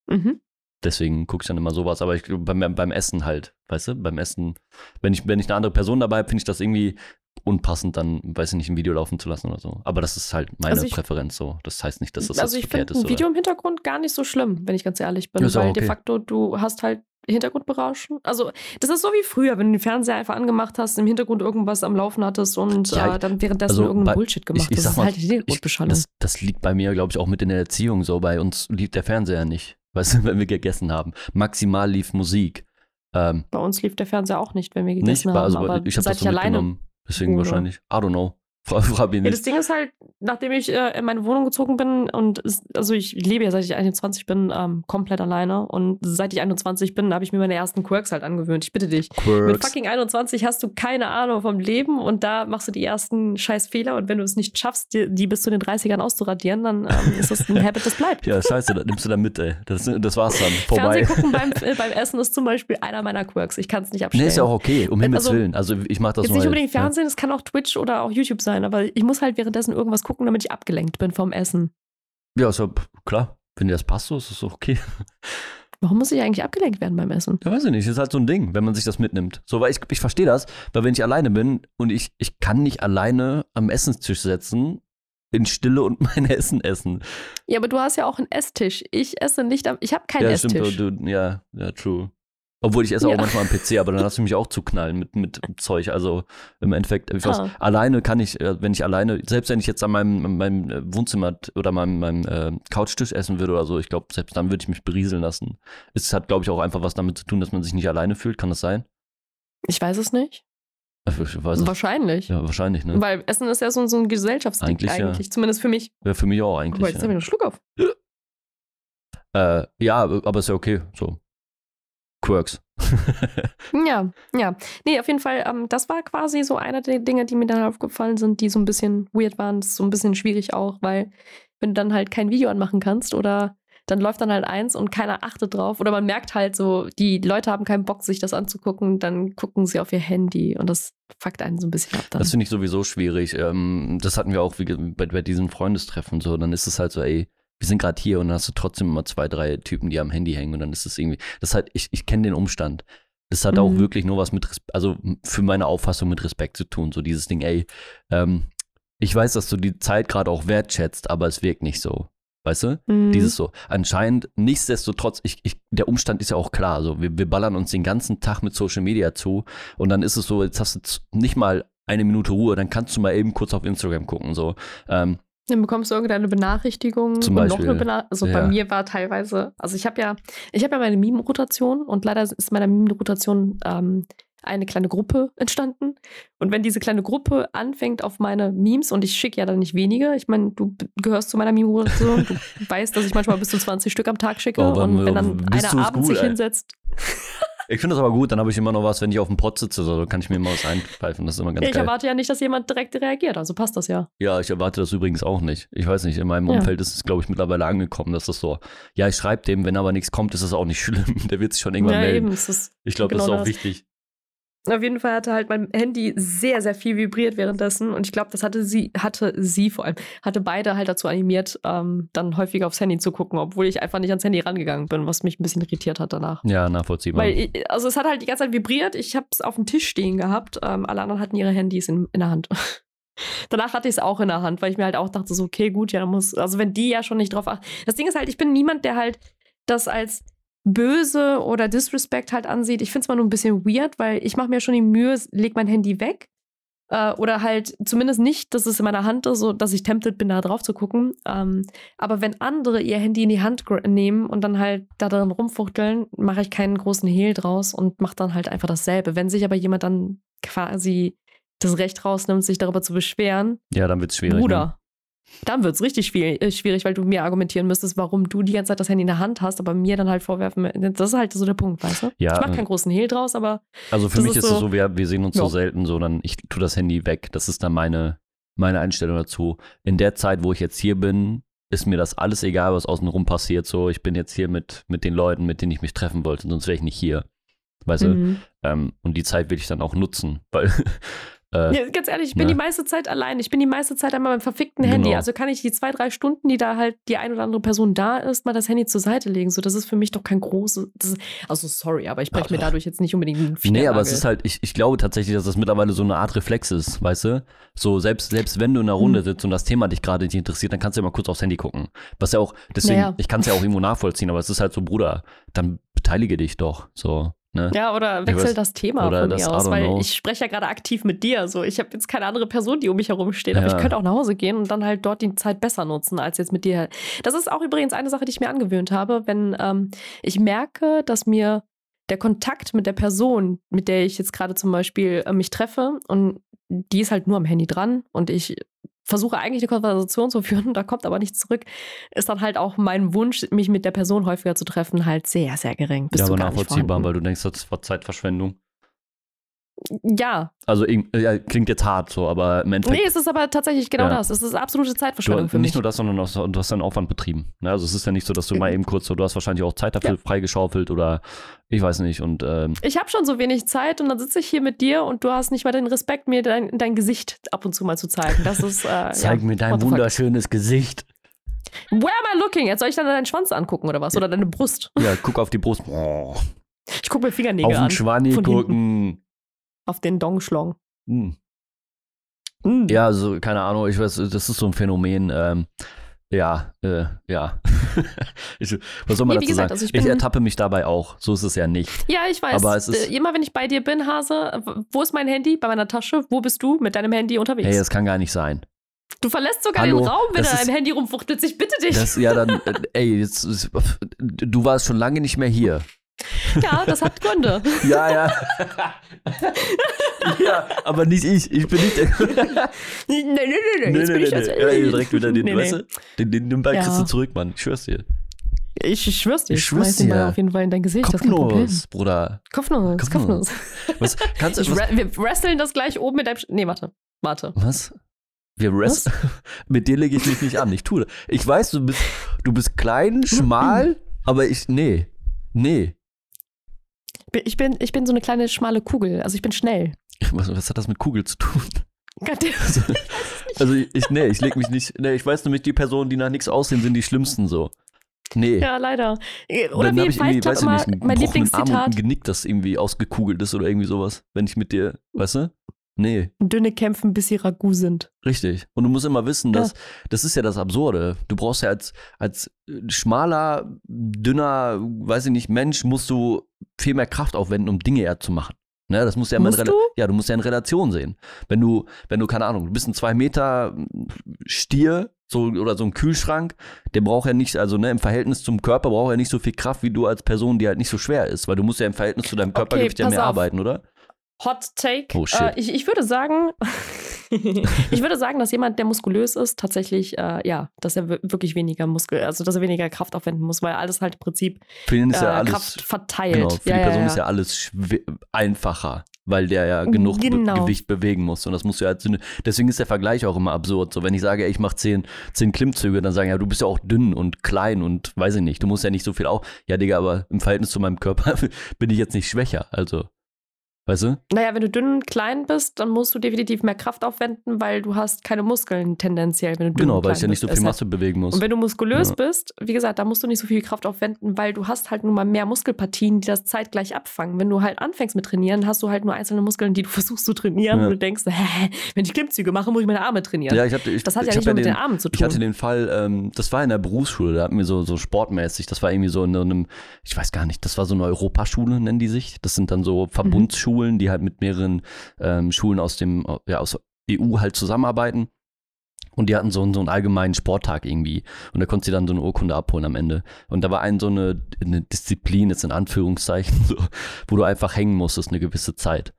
Mhm. Deswegen gucke ich dann immer sowas. Aber ich beim, beim Essen halt, weißt du? Beim Essen, wenn ich, wenn ich eine andere Person dabei habe, finde ich das irgendwie unpassend, dann, weiß ich nicht, ein Video laufen zu lassen oder so. Aber das ist halt meine Also ich- Präferenz so. Das heißt nicht, dass das also jetzt ich finde ist. ein Video im Hintergrund gar nicht so schlimm, wenn ich ganz ehrlich bin. Ist weil de okay. facto, du hast halt Hintergrundberauschen. Also, das ist so wie früher, wenn du den Fernseher einfach angemacht hast, im Hintergrund irgendwas am Laufen hattest und Ja, äh, dann währenddessen also irgendeinen bei- Bullshit gemacht ich hast. Das mal, ist halt die Hintergrundbeschallung. Das, das liegt bei mir, glaube ich, auch mit in der Erziehung so. Bei uns lief der Fernseher nicht, weißt du, wenn wir gegessen haben. Maximal lief Musik. Ähm, Bei uns lief der Fernseher auch nicht, wenn wir nicht, gegessen haben. also ich habe das so alleine mitgenommen. Deswegen wohne. wahrscheinlich. I don't know. Mich Ja, das. Ding ist halt, nachdem ich äh, in meine Wohnung gezogen bin und es, also ich lebe ja seit ich 21 bin ähm, komplett alleine und seit ich 21 bin, habe ich mir meine ersten Quirks halt angewöhnt. Ich bitte dich. Mit Quirks. fucking 21 hast du keine Ahnung vom Leben und da machst du die ersten scheiß Fehler und wenn du es nicht schaffst, die, die bis zu den 30ern auszuradieren, dann ähm, ist das ein Habit, das bleibt. Ja, scheiße, das nimmst du dann mit, ey. Das, das war's dann. Vorbei. Fernsehen gucken beim, äh, beim Essen ist zum Beispiel einer meiner Quirks. Ich kann es nicht abstellen. Nee, ist ja auch okay, um Himmels Also, Willen. Also ich mach das Jetzt nur. nicht unbedingt ja. Fernsehen, es kann auch Twitch oder auch YouTube sein, aber ich muss halt währenddessen irgendwas gucken, damit ich abgelenkt bin vom Essen. Ja, pff, klar. Wenn dir das passt, so ist es okay. Warum muss ich eigentlich abgelenkt werden beim Essen? Ja, weiß ich nicht. Ist halt so ein Ding, wenn man sich das mitnimmt. So, weil ich, ich verstehe das, weil wenn ich alleine bin und ich, ich kann nicht alleine am Essenstisch setzen, in Stille und mein Essen essen. Ja, aber du hast ja auch einen Esstisch. Ich esse nicht am. Ich habe keinen ja, Esstisch. stimmt. Du, ja, ja, true. Obwohl ich esse Ja. auch manchmal am PC, aber dann hast du mich auch zu knallen mit, mit Zeug. Also im Endeffekt, ich weiß, Ah. alleine kann ich, äh, wenn ich alleine, selbst wenn ich jetzt an meinem, meinem äh, Wohnzimmer oder meinem, meinem äh, Couchtisch essen würde oder so, ich glaube, selbst dann würde ich mich berieseln lassen. Es hat, glaube ich, auch einfach was damit zu tun, dass man sich nicht alleine fühlt. Kann das sein? Ich weiß es nicht. Ich es. Wahrscheinlich. Ja, wahrscheinlich, ne? Weil Essen ist ja so, so ein Gesellschaftsding Eigentlich, eigentlich. ja. Zumindest für mich. Ja, für mich auch eigentlich. mal, jetzt ja. nehme ich einen Schluck auf. Äh, ja, aber ist ja okay. So. Quirks. Ja, ja. Nee, auf jeden Fall, ähm, das war quasi so einer der Dinge, die mir dann aufgefallen sind, die so ein bisschen weird waren. Das ist so ein bisschen schwierig auch, weil wenn du dann halt kein Video anmachen kannst oder dann läuft dann halt eins und keiner achtet drauf oder man merkt halt so, die Leute haben keinen Bock, sich das anzugucken, dann gucken sie auf ihr Handy und das fuckt einen so ein bisschen ab dann. Das finde ich sowieso schwierig. Ähm, das hatten wir auch wie, bei, bei diesen Freundestreffen so. Dann ist es halt so, ey, wir sind gerade hier und dann hast du trotzdem immer zwei, drei Typen, die am Handy hängen und dann ist es irgendwie, das halt, ich, ich kenne den Umstand. Das hat auch Mhm. wirklich nur was mit, also für meine Auffassung mit Respekt zu tun. So dieses Ding, ey, ähm, ich weiß, dass du die Zeit gerade auch wertschätzt, aber es wirkt nicht so. Weißt du? Mhm. Dieses so. Anscheinend, nichtsdestotrotz, ich, ich, der Umstand ist ja auch klar. So, wir, wir ballern uns den ganzen Tag mit Social Media zu und dann ist es so, jetzt hast du nicht mal eine Minute Ruhe, dann kannst du mal eben kurz auf Instagram gucken. So. Ähm, Dann bekommst du irgendeine Benachrichtigung Zum und Beispiel. noch eine Benachrichtigung. Also Ja. bei mir war teilweise, also ich habe ja, ich habe ja meine Meme-Rotation und leider ist meine Meme-Rotation ähm, eine kleine Gruppe entstanden. Und wenn diese kleine Gruppe anfängt auf meine Memes, und ich schicke ja dann nicht wenige, ich meine, du gehörst zu meiner Meme-Rotation, du weißt, dass ich manchmal bis zu 20 Stück am Tag schicke. Oh, und wenn dann einer abends gut, sich ey. hinsetzt. Ich finde das aber gut, dann habe ich immer noch was, wenn ich auf dem Pott sitze, so kann ich mir immer was einpfeifen. Das ist immer ganz ich geil. erwarte ja nicht, dass jemand direkt reagiert, also passt das ja. Ja, ich erwarte das übrigens auch nicht. Ich weiß nicht, in meinem Ja. Umfeld ist es, glaube ich, mittlerweile angekommen, dass das so, ja, ich schreibe dem, wenn aber nichts kommt, ist das auch nicht schlimm. Der wird sich schon irgendwann ja, melden. eben. Ich glaube, das ist genau auch das. wichtig. Auf jeden Fall hatte halt mein Handy sehr, sehr viel vibriert währenddessen. Und ich glaube, das hatte sie, hatte sie vor allem, hatte beide halt dazu animiert, ähm, dann häufiger aufs Handy zu gucken, obwohl ich einfach nicht ans Handy rangegangen bin, was mich ein bisschen irritiert hat danach. Ja, nachvollziehbar. Weil, ich, also es hat halt die ganze Zeit vibriert. Ich habe es auf dem Tisch stehen gehabt. Ähm, alle anderen hatten ihre Handys in, in der Hand. Danach hatte ich es auch in der Hand, weil ich mir halt auch dachte, so, okay, gut, ja, dann muss, also wenn die ja schon nicht drauf achten. Das Ding ist halt, ich bin niemand, der halt das als böse oder Disrespect halt ansieht. Ich finde es mal nur ein bisschen weird, weil ich mache mir schon die Mühe, leg mein Handy weg. Äh, oder halt zumindest nicht, dass es in meiner Hand ist, so dass ich tempted bin, da drauf zu gucken. Ähm, aber wenn andere ihr Handy in die Hand nehmen und dann halt da drin rumfuchteln, mache ich keinen großen Hehl draus und mache dann halt einfach dasselbe. Wenn sich aber jemand dann quasi das Recht rausnimmt, sich darüber zu beschweren, ja, dann wird es schwierig. Ne? Dann wird es richtig schwierig, äh, schwierig, weil du mir argumentieren müsstest, warum du die ganze Zeit das Handy in der Hand hast, aber mir dann halt vorwerfen, das ist halt so der Punkt, weißt du? Ja, ich mache äh, keinen großen Hehl draus, aber Also für mich ist es so- so, wir, wir sehen uns Ja. so selten, so dann ich tue das Handy weg. Das ist dann meine, meine Einstellung dazu. In der Zeit, wo ich jetzt hier bin, ist mir das alles egal, was außenrum passiert. So, ich bin jetzt hier mit, mit den Leuten, mit denen ich mich treffen wollte, sonst wäre ich nicht hier. Weißt du? mhm. Ähm, und die Zeit will ich dann auch nutzen, weil äh, ja, ganz ehrlich, ich bin ne? die meiste Zeit allein. Ich bin die meiste Zeit einmal beim verfickten Handy. Genau. Also kann ich die zwei, drei Stunden, die da halt die ein oder andere Person da ist, mal das Handy zur Seite legen. So, das ist für mich doch kein großes. Ist, also sorry, aber ich breche mir dadurch jetzt nicht unbedingt einen Nee, aber es ist halt, ich, ich glaube tatsächlich, dass das mittlerweile so eine Art Reflex ist, weißt du? So, selbst, selbst wenn du in einer Runde Hm. sitzt und das Thema dich gerade nicht interessiert, dann kannst du ja mal kurz aufs Handy gucken. Was ja auch, deswegen, Naja. ich kann es ja auch irgendwo nachvollziehen, aber es ist halt so, Bruder, dann beteilige dich doch, so, ne? Ja, oder wechsel weiß- das Thema von das, mir aus, weil know. ich spreche ja gerade aktiv mit dir. So, ich habe jetzt keine andere Person, die um mich herum steht, aber Ja. ich könnte auch nach Hause gehen und dann halt dort die Zeit besser nutzen, als jetzt mit dir. Das ist auch übrigens eine Sache, die ich mir angewöhnt habe, wenn ähm, ich merke, dass mir der Kontakt mit der Person, mit der ich jetzt gerade zum Beispiel äh, mich treffe, und die ist halt nur am Handy dran und ich versuche eigentlich eine Konversation zu führen, da kommt aber nichts zurück, ist dann halt auch mein Wunsch, mich mit der Person häufiger zu treffen, halt sehr, sehr gering. Bist ja, aber nachvollziehbar, weil du denkst, das war Zeitverschwendung. Ja, Also, ja, klingt jetzt hart so, aber im Endeffekt. nee, es ist aber tatsächlich genau Ja. das. Es ist absolute Du, Zeitverschwendung für nicht mich. nur das, sondern auch, du hast deinen Aufwand betrieben. Ne? Also es ist ja nicht so, dass du mal eben kurz so, du hast wahrscheinlich auch Zeit dafür Ja. freigeschaufelt oder ich weiß nicht. Und ähm, Ich habe schon so wenig Zeit und dann sitze ich hier mit dir und du hast nicht mal den Respekt, mir dein, dein Gesicht ab und zu mal zu zeigen. Das ist. Äh, zeig mir dein wunderschönes Gesicht. Where am I looking? Jetzt soll ich dann deinen Schwanz angucken oder was? Oder deine Brust? Ja, guck auf die Brust. Oh, Ich gucke mir Fingernägel auf an. den Schwanni von hinten. Auf den Dongschlong. Hm. Mm. Ja, also keine Ahnung, ich weiß, das ist so ein Phänomen. Ähm, ja, äh, ja. ich, was soll man Nee, dazu gesagt, sagen? also ich ich, ertappe mich dabei auch. So ist es ja nicht. Ja, ich weiß. Aber es ist- Äh, Immer wenn ich bei dir bin, Hase, wo ist mein Handy? Bei meiner Tasche? Wo bist du mit deinem Handy unterwegs? Hey, das kann gar nicht sein. du verlässt sogar Hallo, den Raum, wenn dein ist- Handy rumfuchtelst. Ich bitte dich. Das, ja, dann, äh, ey, jetzt, du warst schon lange nicht mehr hier. Ja, das hat Gründe. Ja, ja. ja, aber nicht ich. Ich bin nicht der. nee, nee, nee, nee. Jetzt bin ich das. Ja, hier direkt wieder den, Nee, weißt nee. du? Den, den, den Ball Ja. kriegst du zurück, Mann. Ich schwör's dir. Ich, ich schwör's dir. Ich schwör's dir. auf jeden Fall in dein Gesicht. Kopfnuss, Bruder. Kopfnuss, Kopfnuss. Was, kannst du, was, wir wresteln das gleich oben mit deinem. Sch nee, warte. Warte. was? Wir rest Mit dir lege ich mich nicht an. Ich tue das. Ich weiß, du bist, du bist klein, schmal, aber ich, nee. Nee. Ich bin, ich bin so eine kleine schmale Kugel. Also ich bin schnell. Was, was hat das mit Kugel zu tun? Gott, Also, also ich, nee, ich leg mich nicht, nee, ich weiß nämlich, die Personen, die nach nichts aussehen, sind die schlimmsten so. Nee. ja, leider. Oder Und dann wie ich irgendwie, weiß ich nicht, einen mein gebrochenen Arm und ein Lieblingszitat. Genick, das irgendwie ausgekugelt ist oder irgendwie sowas. Wenn ich mit dir, weißt du? Nee, Dünne kämpfen, bis sie Ragout sind. richtig. Und du musst immer wissen, dass, das ist ja das Absurde. Du brauchst ja als, als schmaler, dünner, weiß ich nicht, Mensch, musst du viel mehr Kraft aufwenden, um Dinge ja zu machen. Ne, das musst du ja, Musst du? ja, du musst ja in Relation sehen. Wenn du, wenn du, keine Ahnung, du bist ein zwei Meter Stier so, oder so ein Kühlschrank, der braucht ja nicht, also ne, im Verhältnis zum Körper braucht er nicht so viel Kraft wie du als Person, die halt nicht so schwer ist, weil du musst ja im Verhältnis zu deinem Körpergewicht ja pass mehr auf. arbeiten, oder? Hot Take. Oh. Äh, ich, ich würde sagen, ich würde sagen, dass jemand, der muskulös ist, tatsächlich, äh, ja, dass er wir- wirklich weniger Muskel, also dass er weniger Kraft aufwenden muss, weil alles halt im Prinzip Für ihn äh, ist ja alles. Kraft verteilt. Genau, für ja, die Person ja, ist ja alles einfacher, weil der ja genug be Genau. Gewicht bewegen muss. Und das musst du ja Sünde. Deswegen ist der Vergleich auch immer absurd. So, wenn ich sage, ey, ich mache zehn, zehn Klimmzüge, dann sagen ja, du bist ja auch dünn und klein und weiß ich nicht, du musst ja nicht so viel auch. Ja, Digga, aber im Verhältnis zu meinem Körper bin ich jetzt nicht schwächer. Also, weißt du? Naja, wenn du dünn und klein bist, dann musst du definitiv mehr Kraft aufwenden, weil du hast keine Muskeln tendenziell, wenn du dünn Genau, weil ich ja nicht so viel Masse bewegen muss. Und wenn du muskulös Ja. bist, wie gesagt, da musst du nicht so viel Kraft aufwenden, weil du hast halt nun mal mehr Muskelpartien, die das zeitgleich abfangen. Wenn du halt anfängst mit trainieren, hast du halt nur einzelne Muskeln, die du versuchst zu trainieren Ja. und du denkst, hä, wenn ich Klimmzüge mache, muss ich meine Arme trainieren. Ja, ich hatte, ich, das hat ja nicht nur mit den, den Armen zu Ich hatte tun. den Fall, ähm, das war in der Berufsschule, da hatten wir so, so sportmäßig, das war irgendwie so in einem, ich weiß gar nicht, das war so eine Europaschule, nennen die sich. Das sind dann so Verbundsschulen, die halt mit mehreren ähm, Schulen aus dem, ja, aus EU halt zusammenarbeiten. Und die hatten so, einen- so einen allgemeinen Sporttag irgendwie. Und da konntest du dann so eine Urkunde abholen am Ende. Und da war ein so eine, eine Disziplin, jetzt in Anführungszeichen, so, wo du einfach hängen musstest eine gewisse Zeit.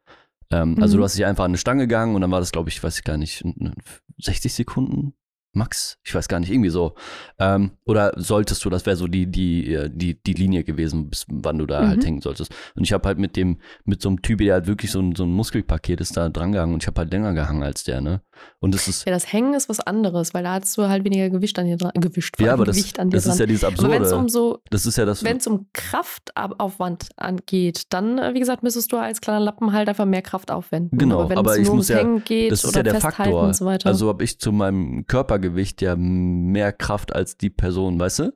Ähm, Also Mhm. du hast dich einfach an eine Stange gegangen und dann war das, glaube ich, weiß ich gar nicht, n- n- 60 Sekunden max? Ich weiß gar nicht, irgendwie so. Ähm, oder solltest du, das wäre so die, die, äh, die, die Linie gewesen, bis wann du da Mhm. halt hängen solltest. Und ich habe halt mit dem, mit so einem Typ, der halt wirklich so ein, so ein Muskelpaket ist, da drangegangen und ich habe halt länger gehangen als der, ne? Und das ist, Ja, das Hängen ist was anderes, weil da hast du halt weniger Gewicht an dir dran. Gewicht, ja, aber das, Gewicht an dir das ist ja dieses es Absurde. um so das ist ja das, Wenn es um Kraftaufwand angeht, dann, äh, wie gesagt, müsstest du als kleiner Lappen halt einfach mehr Kraft aufwenden. Genau, aber wenn aber es ich muss ums ja- Hängen geht das ist oder ja der Faktor. und so weiter. Also habe ich zu meinem Körpergewicht ja mehr Kraft als die Person, weißt du?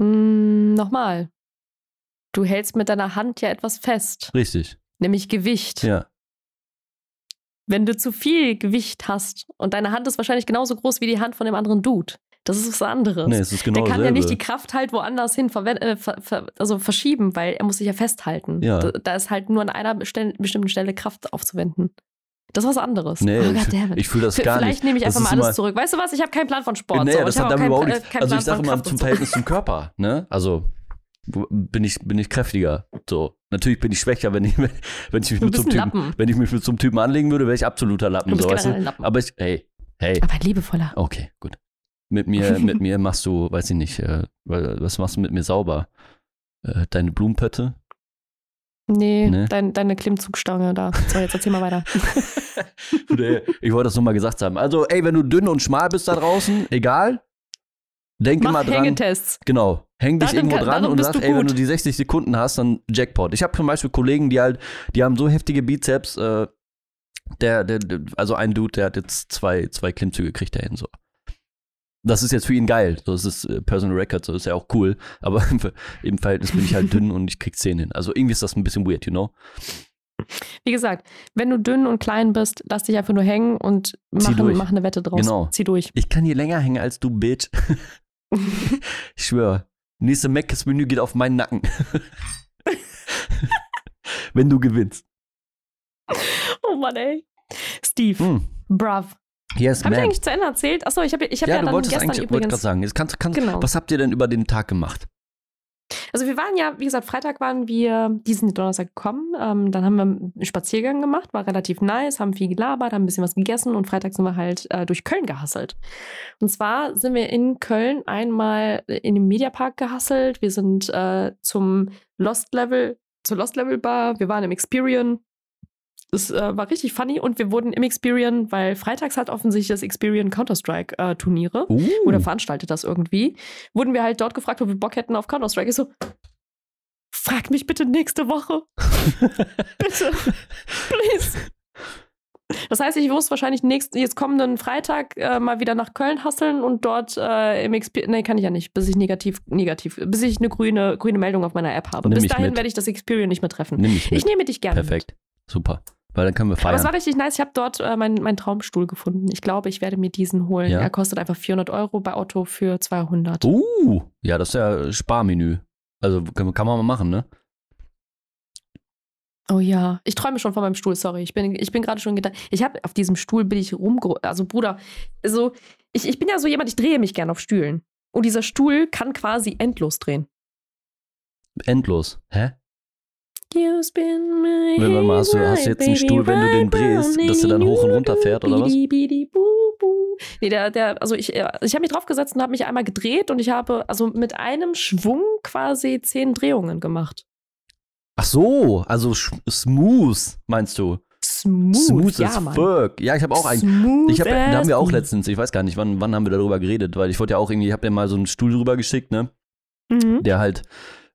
Hm, Nochmal. Du hältst mit deiner Hand ja etwas fest, Richtig. nämlich Gewicht. Ja. Wenn du zu viel Gewicht hast und deine Hand ist wahrscheinlich genauso groß wie die Hand von dem anderen Dude, das ist was anderes. Nee, es ist genau der kann ja dasselbe. nicht die Kraft halt woanders hin äh, ver ver also verschieben, weil er muss sich ja festhalten. Ja. Da, da ist halt nur an einer bestimmten Stelle Kraft aufzuwenden. Das ist was anderes. Nee, oh, ich, ich fühle das gar Vielleicht nicht. nehme ich einfach mal alles zurück. Weißt du was? Ich habe keinen Plan von Sport. Nee, so. das ich hat damit überhaupt nichts. Also ich sage Kraft zum. Verhältnis zum Körper, ne? Also bin ich, bin ich kräftiger. So. Natürlich bin ich schwächer, wenn ich, wenn ich mich mit so einem ein Typen, Lappen. wenn ich mich mit so einem Typen anlegen würde, wäre ich absoluter Lappen. Du bist so, weißt du? Lappen. Aber ich, hey, hey, Aber liebevoller. okay, gut. Mit mir, mit mir machst du, weiß ich nicht, äh, was machst du mit mir sauber? Äh, deine Blumenpötte? Nee, Nee. Dein, deine Klimmzugstange da. So, jetzt erzähl mal weiter. Ich wollte das nur mal gesagt haben. Also, ey, wenn du dünn und schmal bist da draußen, egal, denk Mach immer dran. Hängetests. Genau. Häng dich Darin irgendwo kann- dran und sag, ey, wenn du die 60 Sekunden hast, dann Jackpot. Ich habe zum Beispiel Kollegen, die halt, die haben so heftige Bizeps, äh, der, der, der, also ein Dude, der hat jetzt zwei, zwei Klimmzüge kriegt er hin, so. Das ist jetzt für ihn geil. So, das ist äh, Personal Record, so ist ja auch cool. Aber im, Ver- im Verhältnis bin ich halt dünn und ich krieg 10 hin. Also irgendwie ist das ein bisschen weird, you know? Wie gesagt, wenn du dünn und klein bist, lass dich einfach nur hängen und mach, mach eine Wette draus. Genau. Zieh durch. Ich kann hier länger hängen als du, Bitch. Ich schwöre. Nächste Mc's-Menü geht auf meinen Nacken. Wenn du gewinnst. oh Mann, ey. Steve, Hm. bruv. Yes, Habe ich eigentlich zu Ende erzählt? Achso, ich habe ich hab ja, ja, du dann wolltest gestern eigentlich, wollte gerade übrigens. sagen, kannst, kannst, Genau. was habt ihr denn über den Tag gemacht? Also wir waren ja, wie gesagt, Freitag waren wir diesen Donnerstag gekommen. Ähm, dann haben wir einen Spaziergang gemacht, war relativ nice, haben viel gelabert, haben ein bisschen was gegessen und Freitag sind wir halt äh, durch Köln gehasselt. Und zwar sind wir in Köln einmal in den Mediapark gehasselt. Wir sind äh, zum Lost Level, zur Lost Level Bar, wir waren im Experian. Es äh, war richtig funny und wir wurden im Experian, weil freitags hat offensichtlich das Experian Counter-Strike äh, Turniere Uh, oder veranstaltet das irgendwie, wurden wir halt dort gefragt, ob wir Bock hätten auf Counter-Strike. Ich so, frag mich bitte nächste Woche. bitte. Please. Das heißt, ich muss wahrscheinlich nächsten, jetzt kommenden Freitag äh, mal wieder nach Köln hasseln und dort äh, im XP. Nee, kann ich ja nicht, bis ich negativ, negativ, bis ich eine grüne, grüne Meldung auf meiner App habe. Nimm bis dahin mit. werde ich das Experian nicht mehr treffen. Nimm mich mit. Ich nehme dich gerne. Perfekt. Super. Weil dann können wir Mit. Aber es war feiern. richtig nice. Ich habe dort äh, meinen mein Traumstuhl gefunden. Ich glaube, ich werde mir diesen holen. Ja? Er kostet einfach 400 Euro bei Otto für 200. Uh, ja, das ist ja Sparmenü. Also kann, kann man mal machen, ne? Oh ja, ich träume schon von meinem Stuhl, sorry. Ich bin, ich bin gerade schon gedacht. Ich habe auf diesem Stuhl bin ich rumge... Also Bruder, so, ich, ich bin ja so jemand, ich drehe mich gern auf Stühlen. Und dieser Stuhl kann quasi endlos drehen. Endlos. Hä? You spin my Wenn man mal- hast du- hast du jetzt einen Stuhl, wenn du den drehst, dass der dann hoch und runter fährt, oder was? Nee, der, der, also ich, ich habe mich draufgesetzt und habe mich einmal gedreht und ich habe also mit einem Schwung quasi zehn Drehungen gemacht. Ach so, also smooth, meinst du? Smooth, Smooth ja, as Mann. fuck. Ja, ich habe auch einen. Ich hab, da haben wir auch letztens, ich weiß gar nicht, wann, wann haben wir darüber geredet, weil ich wollte ja auch irgendwie, ich habe dir mal so einen Stuhl drüber geschickt, ne? Mhm. Der halt,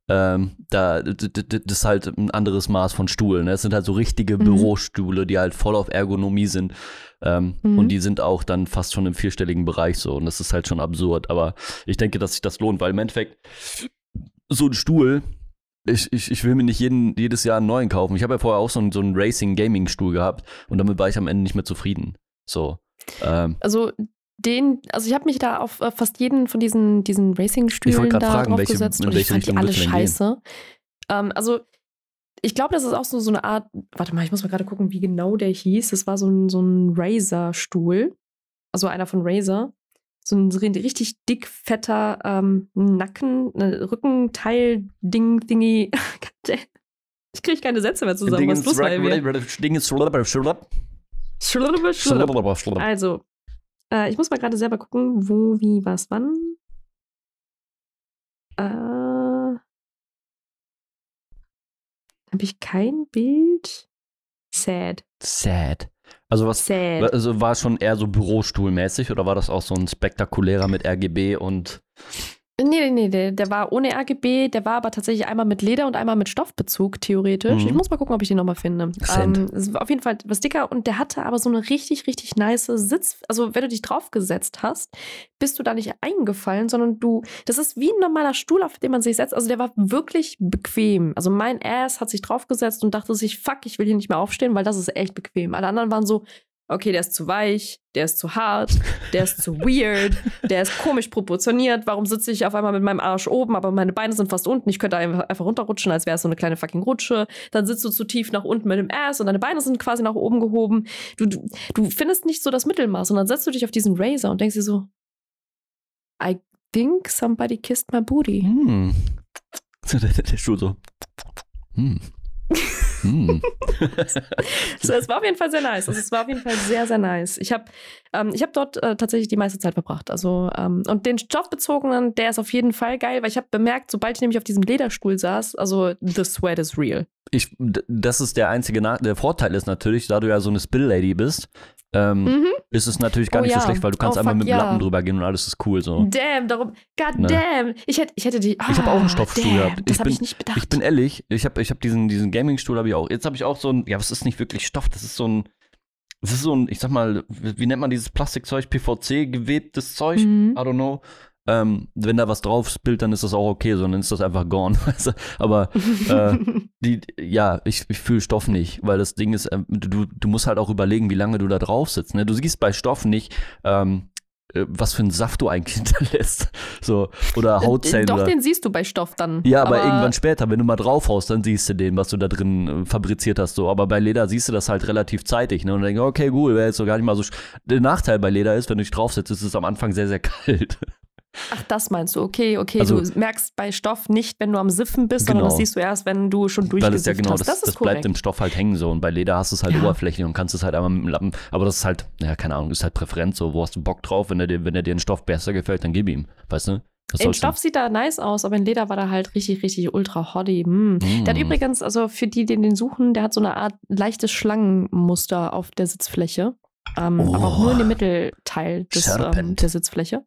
ähm, da, das ist halt ein anderes Maß von Stuhl, ne? Das sind halt so richtige Mhm. Bürostühle, die halt voll auf Ergonomie sind. Ähm, Mhm. Und die sind auch dann fast schon im vierstelligen Bereich so. Und das ist halt schon absurd. Aber ich denke, dass sich das lohnt, weil im Endeffekt so ein Stuhl, ich, ich, ich will mir nicht jeden, jedes Jahr einen neuen kaufen. Ich habe ja vorher auch so einen, so einen Racing-Gaming-Stuhl gehabt und damit war ich am Ende nicht mehr zufrieden. So. Ähm, Also den, also ich habe mich da auf äh, fast jeden von diesen, diesen Racing-Stühlen da fragen, drauf welche- gesetzt und ich fand die alle scheiße. Ähm, also ich glaube, das ist auch so, so eine Art, warte mal, ich muss mal gerade gucken, wie genau der hieß. Das war so ein, so ein Razer-Stuhl, also einer von Razer. So ein richtig dick, fetter ähm, Nacken, ne, Rückenteil-Ding, Dingi. Ich kriege keine Sätze mehr zusammen. Was ist los bei mir? Also, äh, ich muss mal gerade selber gucken, wo, wie, was, wann. Äh, Habe ich kein Bild? Sad. Sad. Also was, Sad. also war schon eher so Bürostuhlmäßig oder war das auch so ein spektakulärer mit RGB und Nee, nee, nee, der, der war ohne RGB, der war aber tatsächlich einmal mit Leder und einmal mit Stoffbezug, theoretisch. Mhm. Ich muss mal gucken, ob ich den nochmal finde. Ähm, auf jeden Fall was dicker und der hatte aber so eine richtig, richtig nice Sitz. Also, wenn du dich draufgesetzt hast, bist du da nicht eingefallen, sondern du, das ist wie ein normaler Stuhl, auf den man sich setzt. Also, der war wirklich bequem. Also, mein Ass hat sich draufgesetzt und dachte sich, fuck, ich will hier nicht mehr aufstehen, weil das ist echt bequem. Alle anderen waren so, okay, der ist zu weich, der ist zu hart, der ist zu weird, der ist komisch proportioniert. Warum sitze ich auf einmal mit meinem Arsch oben, aber meine Beine sind fast unten? Ich könnte einfach, runterrutschen, als wäre es so eine kleine fucking Rutsche. Dann sitzt du zu tief nach unten mit dem Ass und deine Beine sind quasi nach oben gehoben. Du, du, du findest nicht so das Mittelmaß und dann setzt du dich auf diesen Razor und denkst dir so, I think somebody kissed my booty. hm. der, der, der Stuhl so. Hm. Hm. So, es war auf jeden Fall sehr nice. Also, es war auf jeden Fall sehr, sehr nice. Ich habe ähm, ich hab dort äh, tatsächlich die meiste Zeit verbracht. Also, ähm, und den stoffbezogenen, der ist auf jeden Fall geil, weil ich habe bemerkt, sobald ich nämlich auf diesem Lederstuhl saß, also the sweat is real. Ich, das ist der einzige Nach der Vorteil ist natürlich, da du ja so eine Spill-Lady bist, ähm, Mhm. ist es natürlich gar Oh nicht ja. so schlecht, weil du kannst Oh, einmal fuck, mit dem ja. Lappen drüber gehen und alles ist cool so. Damn, darum. God Ne? damn. Ich hätte, ich hätte die. Ich habe auch einen Ah, Stoffstuhl damn, gehabt. Das Ich habe bin- ich nicht bedacht. Ich bin ehrlich, ich habe ich hab diesen, diesen Gaming-Stuhl habe ich auch. Jetzt habe ich auch so ein, ja, was ist nicht wirklich Stoff, das ist so ein, das ist so ein, ich sag mal, wie, wie nennt man dieses Plastikzeug, PVC, gewebtes Zeug, Mhm. I don't know. Ähm, wenn da was drauf spielt, dann ist das auch okay, sondern ist das einfach gone. Aber äh, die, ja, ich, ich fühle Stoff nicht, weil das Ding ist, ähm, du, du musst halt auch überlegen, wie lange du da drauf sitzt. Ne? Du siehst bei Stoff nicht, ähm, äh, was für einen Saft du eigentlich hinterlässt. So, oder Hautzellen. Doch, oder, den siehst du bei Stoff dann. ja, aber, irgendwann später, wenn du mal draufhaust, dann siehst du den, was du da drin äh, fabriziert hast. So. Aber bei Leder siehst du das halt relativ zeitig. Ne? Und dann denkst du, okay, cool, wäre jetzt so gar nicht mal so. Der Nachteil bei Leder ist, wenn du dich draufsetzt, ist es am Anfang sehr, sehr kalt. Ach, das meinst du. Okay, okay. Also- du merkst bei Stoff nicht, wenn du am Siffen bist, sondern Genau. das siehst du erst, wenn du schon Weil es ja durchgesifft genau, hast. das, Das, das, ist bleibt im Stoff halt hängen so. Und bei Leder hast du es halt Ja. oberflächlich und kannst es halt einmal mit dem Lappen. Aber das ist halt, ja, keine Ahnung, ist halt Präferenz so. Wo hast du Bock drauf? Wenn er dir, wenn er dir ein Stoff besser gefällt, dann gib ihm. Weißt du? In? Stoff sieht er nice aus, aber in Leder war der halt richtig, richtig ultra hotty. Mm. Der hat Mm. übrigens, also für die, die den suchen, der hat so eine Art leichtes Schlangenmuster auf der Sitzfläche. Ähm, Oh. Aber auch nur in dem Mittelteil des, ähm, der Sitzfläche.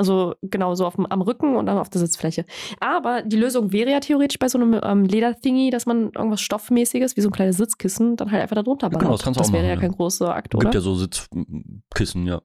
Also genau so auf dem, am Rücken und dann auf der Sitzfläche. Aber die Lösung wäre ja theoretisch bei so einem ähm, Leder-Thingy, dass man irgendwas Stoffmäßiges, wie so ein kleines Sitzkissen, dann halt einfach da drunter Genau, ballert. das kannst du auch wäre machen, ja ja. kein großer Akt, oder? Gibt ja so Sitzkissen, ja.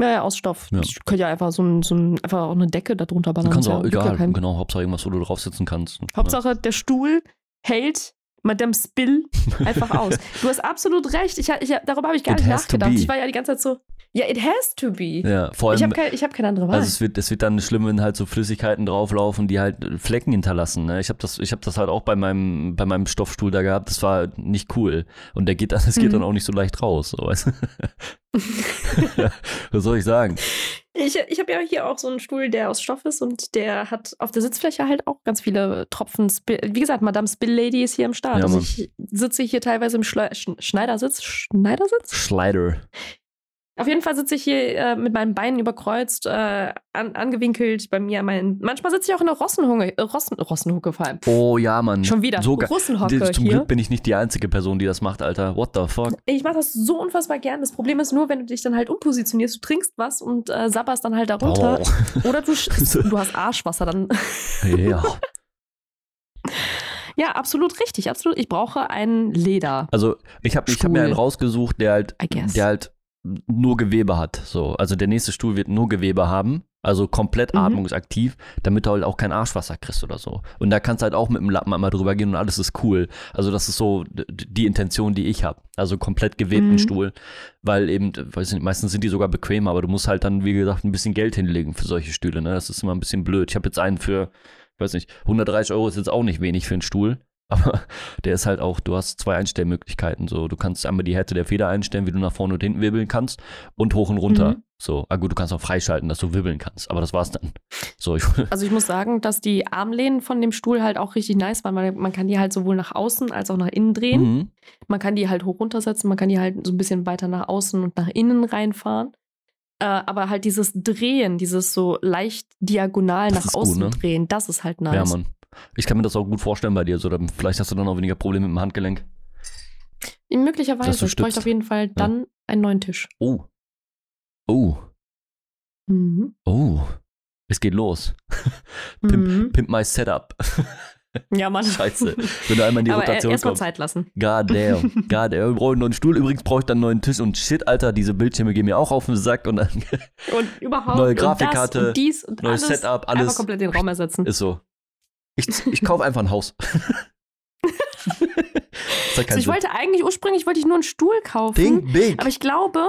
Ja, ja, aus Stoff. Ja. Ich könnte ja einfach so, ein, so ein, einfach auch eine Decke da drunter Du ballern. kannst ist auch, ja, ja egal, keinen. genau, Hauptsache irgendwas, wo du drauf sitzen kannst. Hauptsache, der Stuhl hält Madame Spill einfach aus. Du hast absolut recht. Ich, ich, darüber habe ich gar It nicht nachgedacht. Ich war ja die ganze Zeit so, ja, it has to be. Ja, vor ich allem, habe kein, ich hab keine andere Wahl. Also es wird, es wird dann schlimm, wenn halt so Flüssigkeiten drauflaufen, die halt Flecken hinterlassen. Ne? Ich habe das, ich hab das halt auch bei meinem, bei meinem Stoffstuhl da gehabt. Das war nicht cool. Und der geht, dann- das geht Mhm. dann auch nicht so leicht raus. So? Was soll ich sagen? Ich, ich habe ja hier auch so einen Stuhl, der aus Stoff ist und der hat auf der Sitzfläche halt auch ganz viele Tropfen. Spill. Wie gesagt, Madame Spill Lady ist hier am Start. Ja, also ich sitze hier teilweise im Schle Sch Schneidersitz. Schneidersitz? Schleider. Auf jeden Fall sitze ich hier äh, mit meinen Beinen überkreuzt, äh, an, angewinkelt bei mir. Mein, manchmal sitze ich auch in der Rossenhunge, äh, Rossen, Rossenhucke vor allem. Oh ja, Mann. Schon wieder. So Russenhocke Zum hier. Glück bin ich nicht die einzige Person, die das macht, Alter. What the fuck? Ich mache das so unfassbar gern. Das Problem ist nur, wenn du dich dann halt umpositionierst, du trinkst was und äh, sabberst dann halt darunter. Oh. Oder du, du hast Arschwasser dann. ja. Ja, absolut richtig, absolut. Ich brauche ein Leder. Also ich habe hab mir einen rausgesucht, der halt, der halt nur Gewebe hat. So. Also der nächste Stuhl wird nur Gewebe haben. Also komplett Mhm. atmungsaktiv, damit du halt auch kein Arschwasser kriegst oder so. Und da kannst du halt auch mit dem Lappen einmal drüber gehen und alles ist cool. Also das ist so die Intention, die ich habe. Also komplett gewebten Mhm. Stuhl. Weil eben, weiß nicht, meistens sind die sogar bequemer, aber du musst halt dann, wie gesagt, ein bisschen Geld hinlegen für solche Stühle. Ne? Das ist immer ein bisschen blöd. Ich habe jetzt einen für, ich weiß nicht, 130 Euro ist jetzt auch nicht wenig für einen Stuhl. Aber der ist halt auch, du hast zwei Einstellmöglichkeiten. So, du kannst einmal die Härte der Feder einstellen, wie du nach vorne und hinten wirbeln kannst und hoch und runter. Mhm. So, ah gut, du kannst auch freischalten, dass du wirbeln kannst. Aber das war's dann. So, ich, Also ich muss sagen, dass die Armlehnen von dem Stuhl halt auch richtig nice waren, weil man kann die halt sowohl nach außen als auch nach innen drehen. Mhm. Man kann die halt hoch runtersetzen, man kann die halt so ein bisschen weiter nach außen und nach innen reinfahren. Äh, aber halt dieses Drehen, dieses so leicht diagonal Das nach ist gut, außen ne? drehen, das ist halt nice. Ja, Mann. Ich kann mir das auch gut vorstellen bei dir. So, dann, vielleicht hast du dann auch weniger Probleme mit dem Handgelenk. Möglicherweise. du Ich bräuchte auf jeden Fall dann einen neuen Tisch. Oh. Oh. Mhm. Oh. Es geht los. Pimp, Mhm. pimp my setup. Ja, Mann. Scheiße. Wenn du einmal in die Aber Rotation erstmal kommst. Zeit lassen. God damn. God damn. Wir brauchen einen neuen Stuhl. Übrigens brauche ich dann einen neuen Tisch und shit, Alter, diese Bildschirme gehen mir auch auf den Sack und dann Und überhaupt. Neue und das Grafikkarte, und dies und neues alles. Setup, Einfach alles komplett den Raum ersetzen. ist so. Ich, ich kaufe einfach ein Haus. Also ich Sinn. wollte eigentlich ursprünglich wollte ich nur einen Stuhl kaufen. Think big. Aber ich glaube,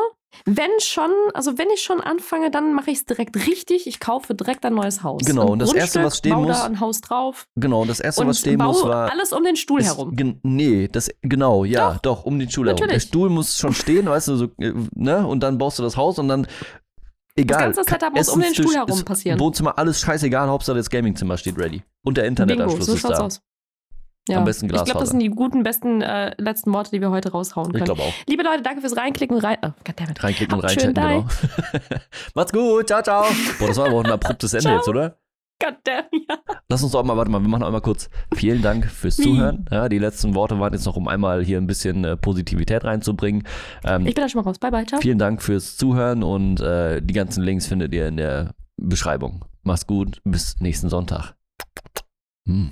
wenn schon, also wenn ich schon anfange, dann mache ich es direkt richtig. Ich kaufe direkt ein neues Haus. Genau, Ein und das Erste, Grundstück, was stehen muss- da ein Haus drauf Genau, und das erste, und was stehen muss, war. alles um den Stuhl ist, herum. Nee, das, genau, ja, doch, um den Stuhl herum. Der natürlich. Stuhl muss schon stehen, weißt du, so, äh, ne? Und dann baust du das Haus und dann. Egal. ganze Setup muss um den Stuhl herum passieren. Wohnzimmer, alles scheißegal, Hauptsache das Gamingzimmer steht ready. Und der Bingo, Internetanschluss so ist da. aus. Ja. Am besten Ich glaube, das Glasfaser. sind die guten, besten äh, letzten Worte, die wir heute raushauen Ich können. glaube auch. Liebe Leute, danke fürs Reinklicken und rein. Oh, goddammit. Reinklicken und Habt schön reinchatten, genau. Macht's gut, ciao, ciao. Boah, das war aber auch ein abruptes Ende jetzt, oder? Goddamn, ja. Lass uns doch mal, warte mal, wir machen auch mal kurz. Vielen Dank fürs Wie? Zuhören. Ja, die letzten Worte waren jetzt noch, um einmal hier ein bisschen äh, Positivität reinzubringen. Ähm, Ich bin da schon mal raus. Bye, bye. Ciao. Vielen Dank fürs Zuhören und äh, die ganzen Links findet ihr in der Beschreibung. Mach's gut, bis nächsten Sonntag. Hm.